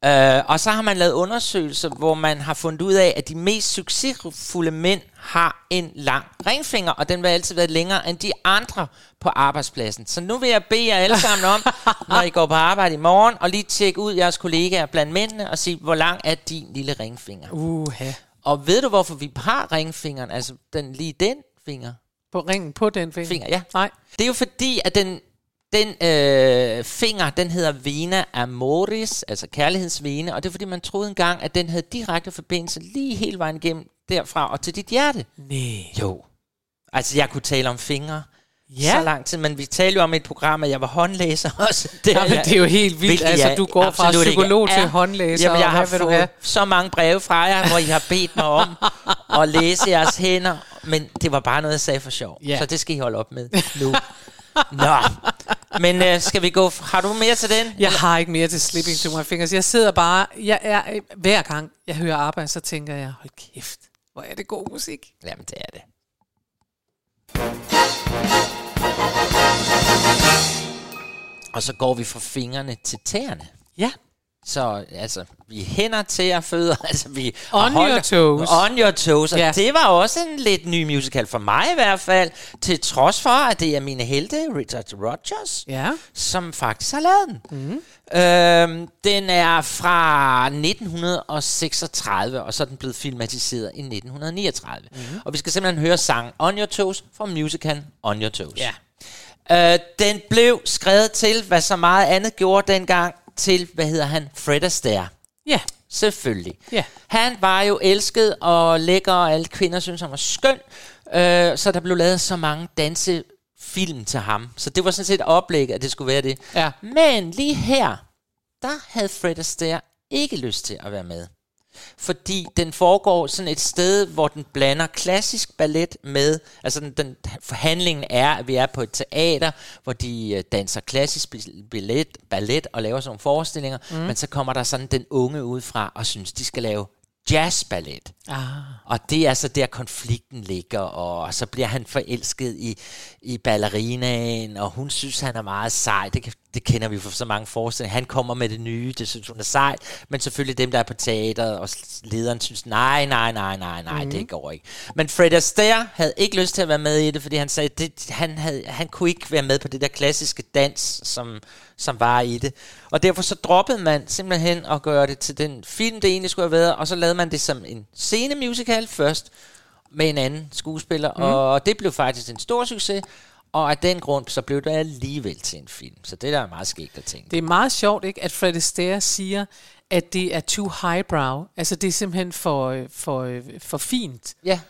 Uh, og så har man lavet undersøgelser, hvor man har fundet ud af, at de mest succesfulde mænd har en lang ringfinger, og den vil altid være længere end de andre på arbejdspladsen. Så nu vil jeg bede jer alle sammen om, når I går på arbejde i morgen, og lige tjekke ud jeres kollegaer blandt mændene, og sige, hvor lang er din lille ringfinger? Uha. Og ved du, hvorfor vi har ringfingeren, altså den, lige den finger? På ringen på den finger? Finger, ja. Nej. Det er jo fordi, at den, den øh, finger, den hedder vena amoris, altså kærlighedsvene, og det er fordi, man troede engang, at den havde direkte forbindelse lige hele vejen igennem derfra og til dit hjerte. Nej. Jo. Altså, jeg kunne tale om fingre Ja. så lang tid, men vi talte jo om et program, at jeg var håndlæser også. Det, Jamen, det er jo helt vildt. Altså, jeg du går fra absolut ikke psykolog til er. håndlæser, Jamen, jeg og har hvad fået så mange breve fra jer, hvor I har bedt mig om at læse jeres hænder, men det var bare noget, jeg sagde for sjov. Ja. Så det skal I holde op med nu. Nå, men øh, skal vi gå... Har du mere til den? Jeg har ikke mere til Slipping to my fingers. Jeg sidder bare... Jeg er, hver gang jeg hører arbejde, så tænker jeg, hold kæft, hvor er det god musik. Jamen, det er det. Og så går vi fra fingrene til tæerne. Ja. Så altså, vi er hænder til og fødder. Altså, vi On holder- your toes. On your toes. Og Ja. det var også en lidt ny musical for mig i hvert fald. Til trods for, at det er mine helte, Richard Rogers, Ja. som faktisk har lavet den. Mm. Øhm, den er fra 1936, og så er den blevet filmatiseret i 1939. Mhm. Mm. Og vi skal simpelthen høre sangen On Your Toes fra musicalen On Your Toes. Ja. Øh, den blev skrevet til, hvad så meget andet gjorde dengang, til, hvad hedder han, Fred Astaire. Ja. Selvfølgelig. Ja. Han var jo elsket og lækker, og alle kvinder synes han var skøn. Øh, så der blev lavet så mange dansefilm til ham. Så det var sådan set oplægget, at det skulle være det. Ja. Men lige her, der havde Fred Astaire ikke lyst til at være med. Fordi den foregår sådan et sted, hvor den blander klassisk ballet med, altså den, den forhandlingen er, at vi er på et teater, hvor de øh, danser klassisk ballet, ballet og laver sådan nogle forestillinger, mm. men så kommer der sådan den unge ud fra og synes, de skal lave jazzballet. Ah. Og det er så der konflikten ligger, og så bliver han forelsket i, i ballerinaen, og hun synes, han er meget sej. Det, kan- det kender vi fra så mange forestillinger. Han kommer med det nye, det synes hun er sejt, men selvfølgelig dem, der er på teateret, og lederen synes, nej, nej, nej, nej, nej, Mhm. mm. det går ikke. Men Fred Astaire havde ikke lyst til at være med i det, fordi han sagde, det, han, havde, han kunne ikke være med på det der klassiske dans, som, som var i det. Og derfor så droppede man simpelthen at gøre det til den film, det egentlig skulle have været, og så lavede man det som en scenemusical først, med en anden skuespiller, mm. og det blev faktisk en stor succes, og af den grund, så blev det alligevel til en film. Så det der er meget skægt at tænke. Det er meget sjovt, ikke, at Fred Astaire siger, at det er too highbrow. Altså, det er simpelthen for, øh, for, øh, for fint. Ja.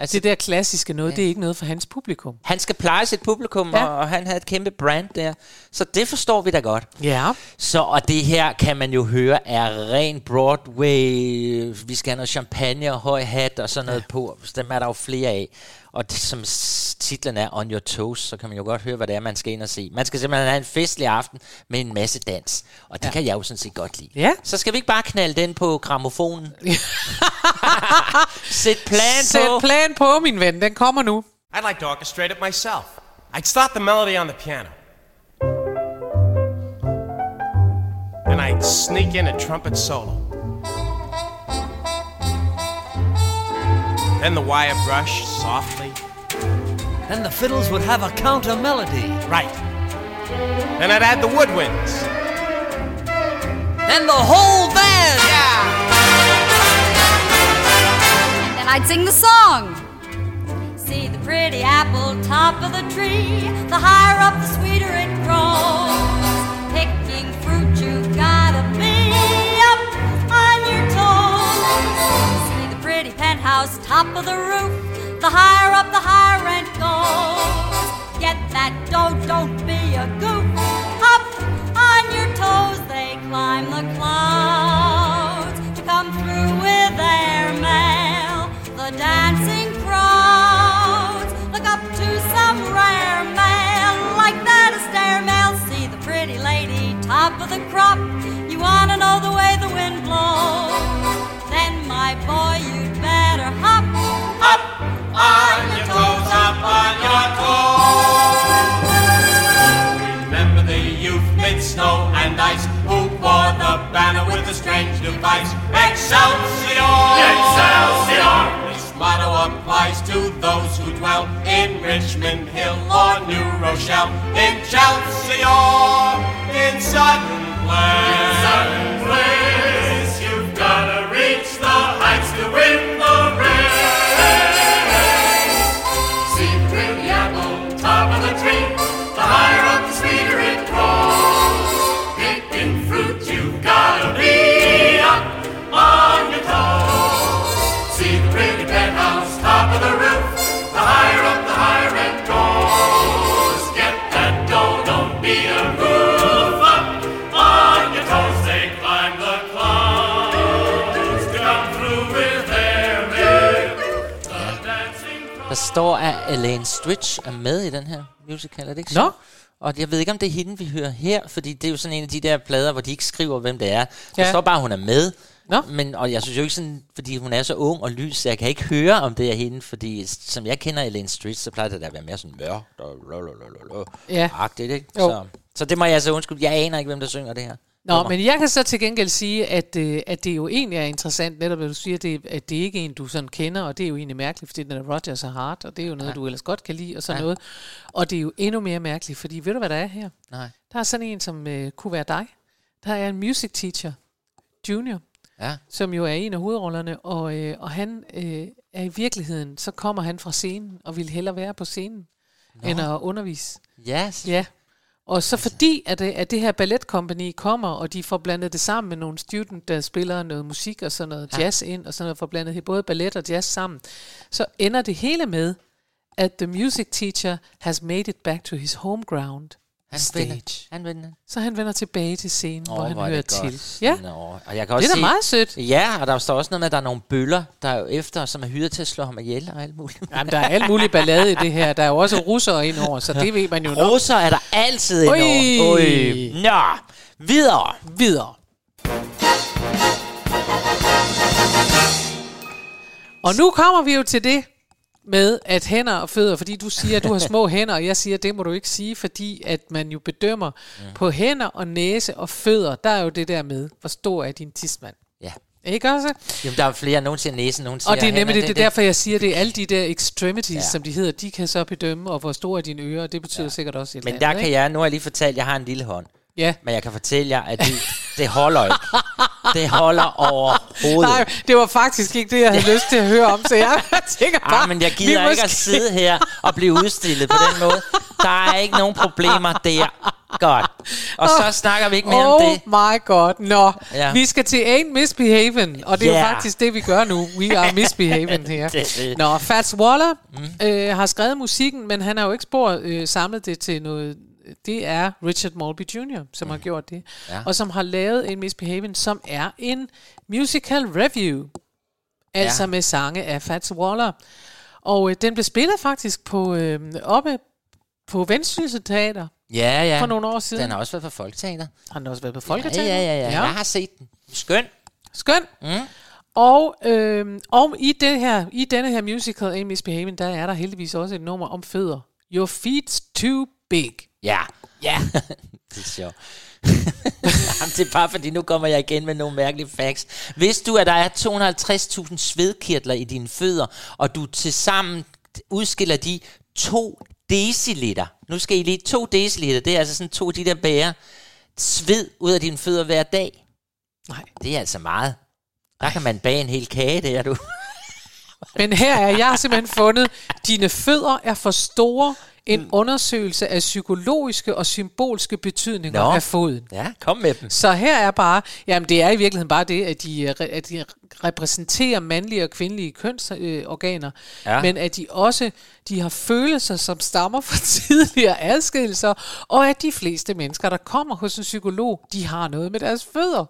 Altså, det der klassiske noget, ja. det er ikke noget for hans publikum. Han skal pleje sit publikum, Ja. og, og han havde et kæmpe brand der. Så det forstår vi da godt. Ja. Så, og det her kan man jo høre er ren Broadway. Vi skal have noget champagne og høj hat og sådan noget ja. på. Dem er der jo flere af. Og det, som titlen er On Your Toes, så kan man jo godt høre, hvad det er, man skal ind og se. Man skal simpelthen have en festlig aften med en masse dans. Og det ja. kan jeg jo sådan set godt lide. Ja. Så skal vi ikke bare knalde den på gramofonen? Sæt plan Sæt på. plan på, min ven. Den kommer nu. I'd like to orchestrate it myself. I'd start the melody on the piano. And I'd sneak in a trumpet solo. Then the wire brush softly. Then the fiddles would have a counter melody. Right. Then I'd add the woodwinds. Then the whole band. Yeah. And then I'd sing the song. See the pretty apple top of the tree. The higher up, the sweeter it grows. Picking fruit, you gotta be up on your toes. See the pretty penthouse top of the roof. The higher up, the higher rent goes. Get that dough, don't be a goof. Up on your toes, they climb the clouds to come through with their mail. The dancing crowds look up to some rare mail like that a stair mail. See the pretty lady top of the crop. You wanna know the way the wind blows? Then my boy, you'd the youth mid-snow and ice Who bought the banner with a strange device. Excelsior! Excelsior! This motto applies to those who dwell in Richmond Hill or New Rochelle. In Chelsea or in Sutton Place. In Sutton Place, you've gotta reach the heights to win the race. Der står, at Elaine Stritch er med i den her musical, er det ikke Nå. så? Og jeg ved ikke, om det er hende, vi hører her, fordi det er jo sådan en af de der plader, hvor de ikke skriver, hvem det er. Der Ja. står bare, at hun er med. Nå. Men, og jeg synes jo ikke sådan, fordi hun er så ung og lys, så jeg kan ikke høre, om det er hende, fordi som jeg kender Elaine Stritch, så plejer det da at være mere sådan mørkt og lololololo. Ja. Agtigt, ikke? Jo. Så, så det må jeg så undskylde. Jeg aner ikke, hvem der synger det her. Nå, Nummer. men jeg kan så til gengæld sige, at, øh, at det jo egentlig er interessant, netop at du siger, det, at det ikke er en, du sådan kender, og det er jo egentlig mærkeligt, fordi den er Rogers og Hart, og det er jo noget, Ja. du ellers godt kan lide, og sådan Ja. noget. Og det er jo endnu mere mærkeligt, fordi ved du, hvad der er her? Nej. Der er sådan en, som øh, kunne være dig. Der er en music teacher, junior, Ja. som jo er en af hovedrollerne, og, øh, og han øh, er i virkeligheden, så kommer han fra scenen, og vil hellere være på scenen, Nå. end at undervise. Yes. Ja. Og så fordi, at det, at det her balletkompagni kommer, og de får blandet det sammen med nogle student, der spiller noget musik og sådan noget Ja. jazz ind, og sådan noget, får blandet både ballet og jazz sammen, så ender det hele med, at the music teacher has made it back to his home ground. Han stage. vender. Han vender. Så han vender tilbage til scenen, oh, hvor han er hører til. Ja. Nå, og jeg kan Det er også da se, meget sødt. Ja, og der står også noget med, at der er nogle bøller, der er jo efter, som er hyret til at slå ham ihjel og alt muligt. Jamen, der er alt muligt ballade i det her. Der er jo også russere indover, så det ved man jo nok. Russer er der altid indover. Ui. Ui. Nå, videre. Videre. Og nu kommer vi jo til det med, at hænder og fødder, fordi du siger, at du har små hænder, og jeg siger, at det må du ikke sige, fordi at man jo bedømmer Mm. på hænder og næse og fødder, der er jo det der med, hvor stor er din tidsmand. Ja. Ikke også? Jamen, der er flere. Nogen siger næsen, nogen siger Og det er nemlig det, det, er derfor, jeg siger, det er alle de der extremities, Ja. ja. som de hedder, de kan så bedømme, og hvor store er dine ører, og det betyder ja. sikkert også et Men eller der andet, kan ikke? jeg, nu har jeg lige fortalt, at jeg har en lille hånd. Ja. Men jeg kan fortælle jer, at det, det holder ikke. Det holder overhovedet. Nej, det var faktisk ikke det, jeg havde lyst til at høre om, så jeg tænker bare... Ah, men jeg gider ikke måske- at sidde her og blive udstillet på den måde. Der er ikke nogen problemer der. Godt. Og så snakker vi ikke mere oh om det. my god. Nå, Ja. vi skal til Ain't Misbehaving, og det er Yeah. jo faktisk det, vi gør nu. We are misbehaving her. Det er det. Nå, Fats Waller mm. øh, har skrevet musikken, men han har jo ikke spor øh, samlet det til noget... Det er Richard Mulby Jr., som mm. har gjort det. Ja. Og som har lavet en Misbehaving, som er en musical review. Altså Ja. med sange af Fats Waller. Og øh, den blev spillet faktisk på øh, oppe på Vendsyssel Teater. Ja, ja. For nogle år siden. Den har også været på Folketeater. Han har også været på Folketeater. Ja, ja, ja, ja. Jeg har set den. Skøn. Skøn. Mm. Og, øh, og i, det her, i denne her musical, Amy Misbehaving, der er der heldigvis også et nummer om fødder. Your feet's too big. Ja. Ja. det er sjovt. Jamen, det er bare fordi, nu kommer jeg igen med nogle mærkelige facts. Hvis du, at der er 250.000 svedkirtler i dine fødder, og du til sammen udskiller de 2 deciliter. Nu skal I lige 2 deciliter, det er altså sådan to de der bære sved ud af dine fødder hver dag. Nej. Det er altså meget. Der kan man bage en hel kage, det er du. Men her er jeg simpelthen fundet, dine fødder er for store. En Mm. undersøgelse af psykologiske og symbolske betydninger Nå. af foden. Ja, kom med dem. Så her er bare, jamen det er i virkeligheden bare det, at de, øh, at de repræsenterer mandlige og kvindelige kønsorganer, Ja. ja. men at de også de har følelser, som stammer fra tidligere adskillelser, og at de fleste mennesker, der kommer hos en psykolog, de har noget med deres fødder.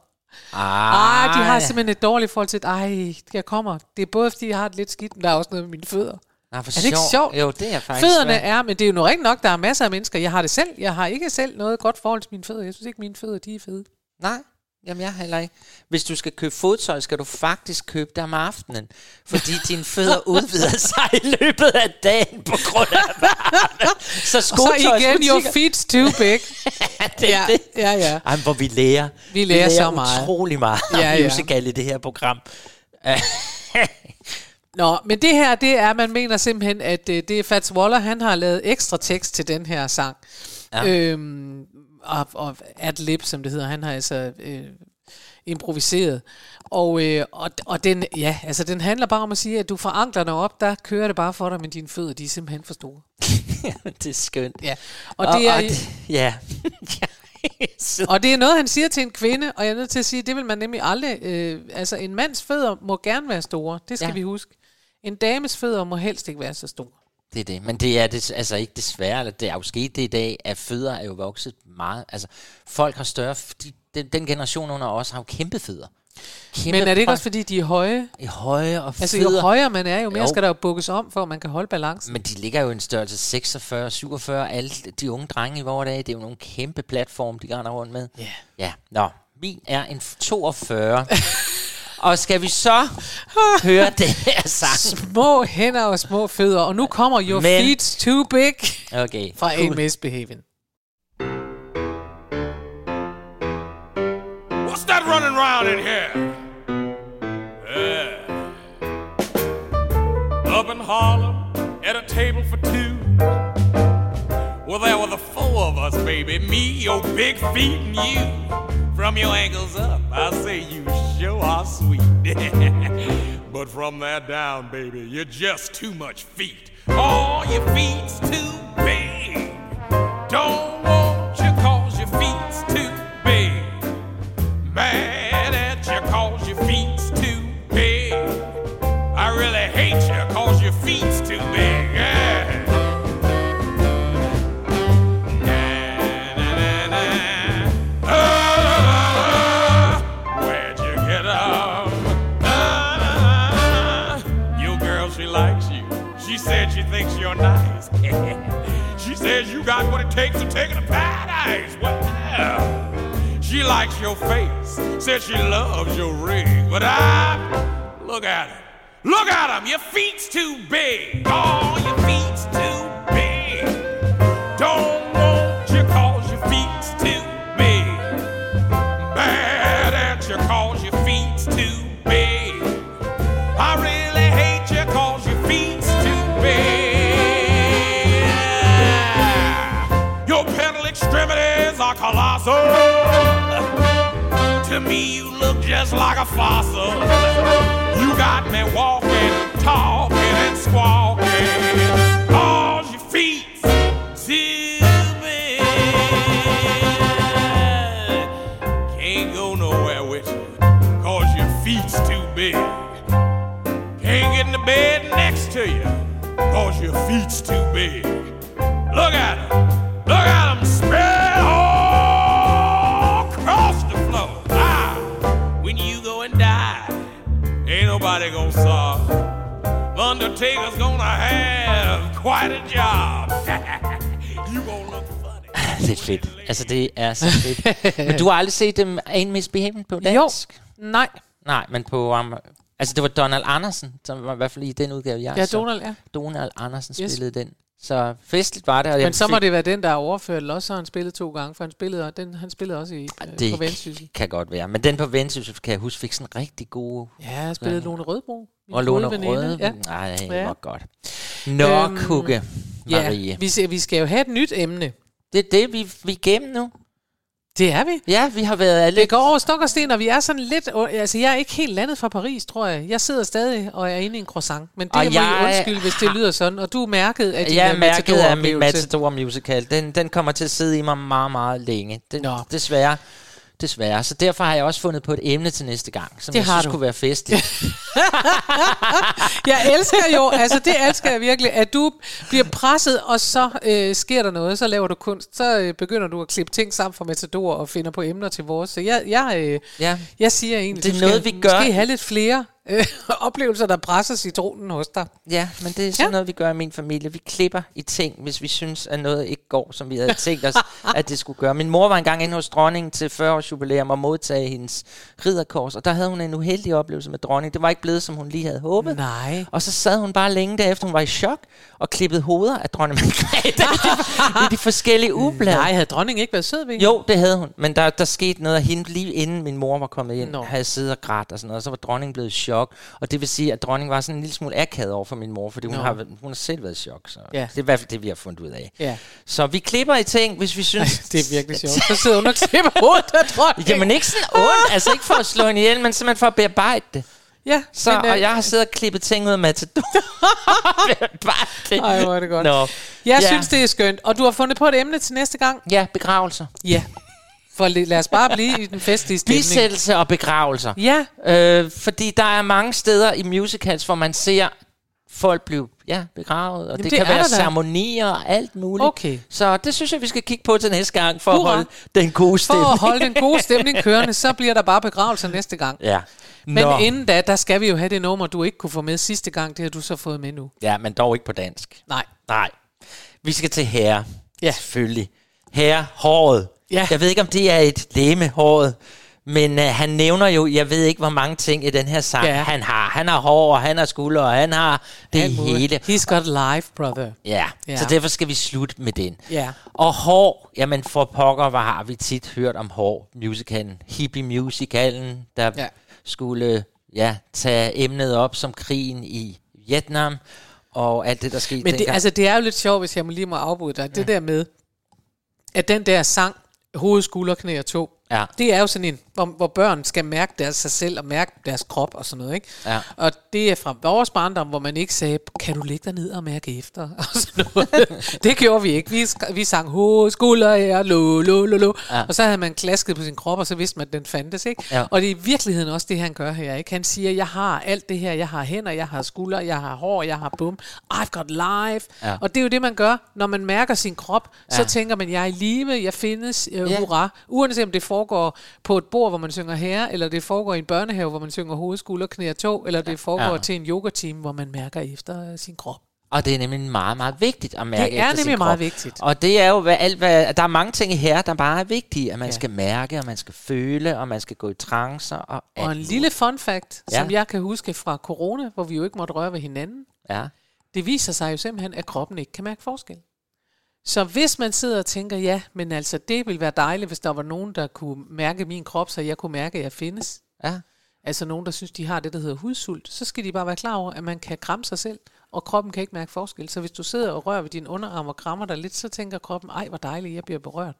Ah, Ah, de har simpelthen et dårligt forhold til, at ej, jeg kommer. Det er både, fordi jeg har det lidt skidt, men der er også noget med mine fødder. Nå, for er det ikke sjov. sjovt? Jo, det er faktisk Fødderne svært. er, men det er jo nu rigtig nok, der er masser af mennesker. Jeg har det selv. Jeg har ikke selv noget godt forhold til mine fødder. Jeg synes ikke, mine fødder de er fede. Nej. Jamen, jeg heller ikke. Hvis du skal købe fodtøj, skal du faktisk købe det om aftenen. Fordi dine fødder udvider sig i løbet af dagen på grund af varme. Så Og så igen, your feet's too big. det er ja, det. ja, ja. Ej, hvor vi lærer. Vi lærer så meget. utrolig meget Ja, ja, ja. musical i det her program. Nå, men det her, det er, man mener simpelthen, at øh, det er Fats Waller, han har lavet ekstra tekst til den her sang. Ja. Øhm, og, og ad-lib, som det hedder, han har altså øh, improviseret. Og, øh, og, og den, ja, altså, den handler bare om at sige, at du får anklerne op, der kører det bare for dig, men dine fødder, de er simpelthen for store. det er skønt. Ja. Og, det er, og det, ja. og det er noget, han siger til en kvinde, og jeg er nødt til at sige, det vil man nemlig aldrig... Øh, altså, en mands fødder må gerne være store, det skal Ja. vi huske. En dames fødder må helst ikke være så store. Det er det. Men det er det, altså ikke desværre, eller det er jo sket det i dag, at fødder er jo vokset meget. Altså, folk har større, de, den, den generation under os har jo kæmpe fødder. Kæmpe Men er det ikke også, fordi de er høje? I høje og Altså, fødder. jo højere man er, jo mere Jo. skal der jo bukkes om, for at man kan holde balancen. Men de ligger jo i en størrelse 46, 47. Alle de unge drenge i vores dag, det er jo nogle kæmpe platform, de render rundt med. Ja. Ja, nå. Min er en 42. og skal vi så høre det her sang? Små hænder og små fødder, og nu kommer Your Men- Feet's Too Big Okay. fra cool. A Misbehaving. That running around in here? Yeah. Up in Harlem at a table for two. Well, there were the four of us, baby. Me, your big feet, and you. From your ankles up, I say you sure are sweet. but from there down, baby, you're just too much feet. Oh, your feet's too big. Don't takes to her to paradise. Well, she likes your face. Says she loves your ring. But I look at him, Look at him. Your feet's too big. Oh, your feet's me, you look just like a fossil. You got me walking, talking, and squawking. Cause your too big. Can't go nowhere with you. Cause your feet's too big. Can't get in the bed next to you. Cause your feet's too big. Undertaker's gonna have quite a job. you gonna look det er fedt. Altså, det er så fedt. men du har aldrig set dem en Misbehaving på dansk? Nej. Nej, men på... Um, altså, det var Donald Andersen, som var i hvert fald i den udgave, jeg Ja, så. Donald, ja. Donald Andersen Yes. spillede den. Så festligt var det. Og Men så må fik- det være den, der er overført. Har han spillet to gange, for han spillede, den, han spillede også i, øh, det på Vendsyssel. kan godt være. Men den på Vendsyssel, kan jeg huske, fik sådan rigtig gode... Ja, jeg spillede Lone Rødbro. Og Lone. Røde. Ja. Nej, Ja. hvor godt. Nå, øhm, Kugge, Marie. Ja, vi vi skal jo have et nyt emne. Det er det, vi, vi er igennem nu. Det er vi. Ja, vi har været alle... Det går over stok og sten, og vi er sådan lidt... Altså, jeg er ikke helt landet fra Paris, tror jeg. Jeg sidder stadig og er inde i en croissant. Men det Og må I undskylde, hvis det lyder sådan. Og du er mærket af din Jeg er mærket af min. Matador musical. Den, den kommer til at sidde i mig meget, meget længe. Den, desværre. Desværre. Så derfor har jeg også fundet på et emne til næste gang, som Det jeg synes du. kunne være festligt. Jeg elsker jo, altså det elsker jeg virkelig, at du bliver presset, og så øh, sker der noget, så laver du kunst, så øh, begynder du at klippe ting sammen fra Matador og finder på emner til vores. Så jeg, jeg, øh, Ja. jeg siger egentlig, Det er noget, vi gør- måske have lidt flere øh, oplevelser, der presser citronen hos dig. Ja, men det er sådan ja. noget, vi gør i min familie. Vi klipper i ting, hvis vi synes, at noget ikke går, som vi havde tænkt os, at det skulle gøre. Min mor var engang inde hos dronningen til 40-års jubilæum og modtage hendes ridderkors, og der havde hun en uheldig oplevelse med dronningen. Det var ikke blevet, som hun lige havde håbet. Nej. Og så sad hun bare længe derefter, hun var i chok, og klippede hoveder af dronning Margrethe i, de, forskellige ublade. Nej, havde dronningen ikke været sød ved? Jo, det havde hun. Men der, der skete noget af hende, lige inden min mor var kommet ind, Nå. havde siddet og grædt og sådan noget. Og så var dronningen blevet i chok. Og det vil sige, at dronningen var sådan en lille smule akavet over for min mor, fordi hun Nå. har, hun har selv været i chok. Så Ja. det er i hvert fald det, vi har fundet ud af. Ja. Så vi klipper i ting, hvis vi synes... det er virkelig sjovt. Så sidder hun og klipper hovedet af dronningen. Jamen ikke sådan ondt, altså ikke for at slå hende ihjel, men simpelthen for at bearbejde det. Ja, Så, men, øh, og jeg har siddet og klippet ting ud af Matador. Ej, hvor er det godt. Nå. Jeg Ja. synes, det er skønt. Og du har fundet på et emne til næste gang? Ja, begravelser. Ja. For lad os bare blive i den festlige stemning. Bisættelse og begravelser. Ja. Øh, fordi der er mange steder i musicals, hvor man ser folk blive ja, begravet, og Jamen, det, det kan være ceremonier og alt muligt. Okay. Så det synes jeg, vi skal kigge på til næste gang, for Hurra. at holde den gode stemning. For at holde den gode stemning kørende, så bliver der bare begravelser næste gang. Ja. Men Nå. inden da, der skal vi jo have det nummer, du ikke kunne få med sidste gang. Det har du så fået med nu. Ja, men dog ikke på dansk. Nej. Nej. Vi skal til herre. Ja. Selvfølgelig. Herre, håret. Ja. Jeg ved ikke, om det er et læme, håret. Men uh, han nævner jo, jeg ved ikke, hvor mange ting i den her sang, Ja. han har. Han har hår, og han har skuldre, og han har det muligt. hele. He's got life, brother. Ja, Ja. så derfor skal vi slutte med den. Ja. Og hår, jamen for pokker, hvad har vi tit hørt om hår? Musicalen, hippie-musicalen, der Ja. ja. skulle ja, tage emnet op som krigen i Vietnam, og alt det, der skete Men det, dengang. altså, det er jo lidt sjovt, hvis jeg må lige må afbryde dig. Det der med, at den der sang, hoved, skulder, knæ og tog, Ja. det er jo sådan en, hvor, hvor børn skal mærke deres sig selv og mærke deres krop og sådan noget, ikke? Ja. Og det er fra vores barndom, hvor man ikke sagde, kan du ligge ned og mærke efter? Og sådan noget. det gjorde vi ikke. Vi, vi sang hoved, skulder, her, lo, lo, lo, lo. Ja. Og så havde man klasket på sin krop, og så vidste man, at den fandtes, ikke? Ja. Og det er i virkeligheden også det, han gør her, ikke? Han siger, jeg har alt det her. Jeg har hænder, jeg har skuldre, jeg har hår, jeg har bum. I've got life. Ja. Og det er jo det, man gør, når man mærker sin krop. Så Ja. tænker man, jeg er i live, jeg findes, øh, Ja. hurra. Uanset om det foregår på et bord, hvor man synger herre, eller det foregår i en børnehave, hvor man synger hoved, skulder, knæ og tog, eller det foregår Ja. til en yogateam, hvor man mærker efter sin krop. Og det er nemlig meget, meget vigtigt at mærke Det er nemlig meget krop. vigtigt. Og det er jo hvad, alt, hvad, der er mange ting her, der bare er vigtige. At man Ja. skal mærke, og man skal føle, og man skal gå i trancer. Og, Og en lille fun fact, Ja. som jeg kan huske fra corona, hvor vi jo ikke måtte røre ved hinanden, Ja. det viser sig jo simpelthen, at kroppen ikke kan mærke forskel. Så hvis man sidder og tænker, ja, men altså det ville være dejligt, hvis der var nogen, der kunne mærke min krop, så jeg kunne mærke, at jeg findes. Ja. Altså nogen, der synes, de har det, der hedder hudsult, så skal de bare være klar over, at man kan kramme sig selv, og kroppen kan ikke mærke forskel. Så hvis du sidder og rører ved din underarm og krammer dig lidt, så tænker kroppen, ej, hvor dejligt, jeg bliver berørt.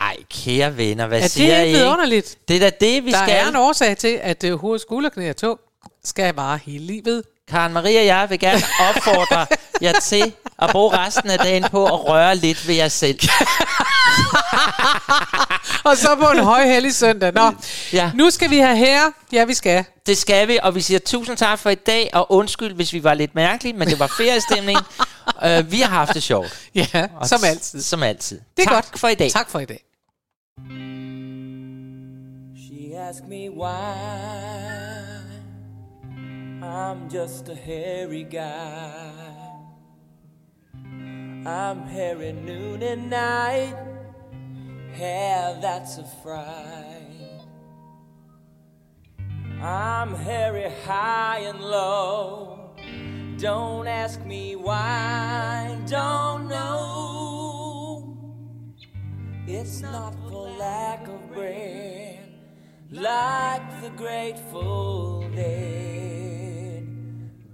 Ej, kære venner, hvad Er det siger ikke I? vidunderligt? Det er da det, vi der skal. er en årsag til, at uh, hoved, skulder, knæ og tog skal bare hele livet. Karen Marie og jeg vil gerne opfordre jer til at bruge resten af dagen på at røre lidt ved jer selv. og så på en højhellig søndag. Nå, Ja. nu skal vi have her. Ja, vi skal. Det skal vi, og vi siger tusind tak for i dag, og undskyld, hvis vi var lidt mærkelige, men det var feriestemning. uh, vi har haft det sjovt. Ja, Og som altid. Som altid. Det er tak godt. for i dag. Tak for i dag. She asked me why I'm just a hairy guy. I'm hairy noon and night, hair that's a fright. I'm hairy high and low. Don't ask me why, don't know. It's not for lack of bread, like the grateful dead,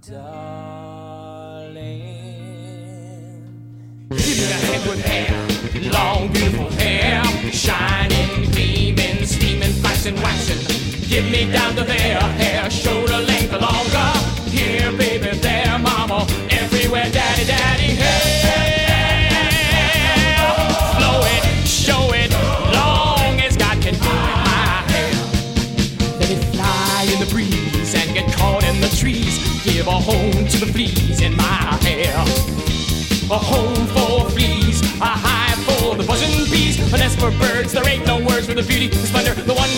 darling. Give me the hand with hair, long beautiful hair, shining, gleaming, steaming, flashing, waxing. Give me down to there, hair, shoulder length longer. Birds. There ain't no words for the beauty, the splendor, the wonder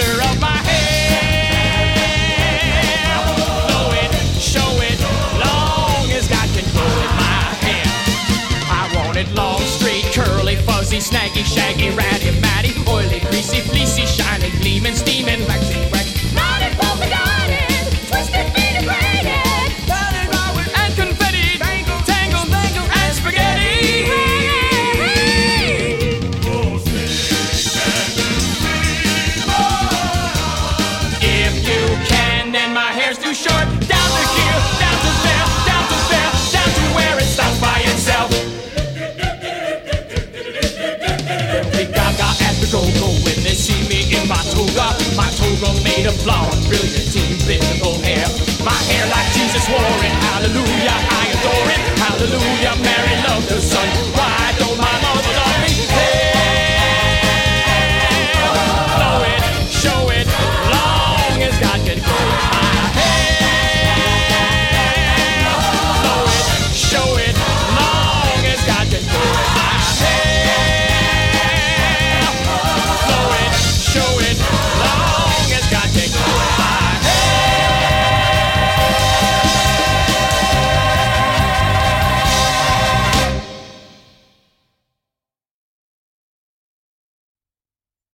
flawed, brilliant, invisible hair. My hair like Jesus wore it. Hallelujah, I adore it. Hallelujah, Mary loved her son.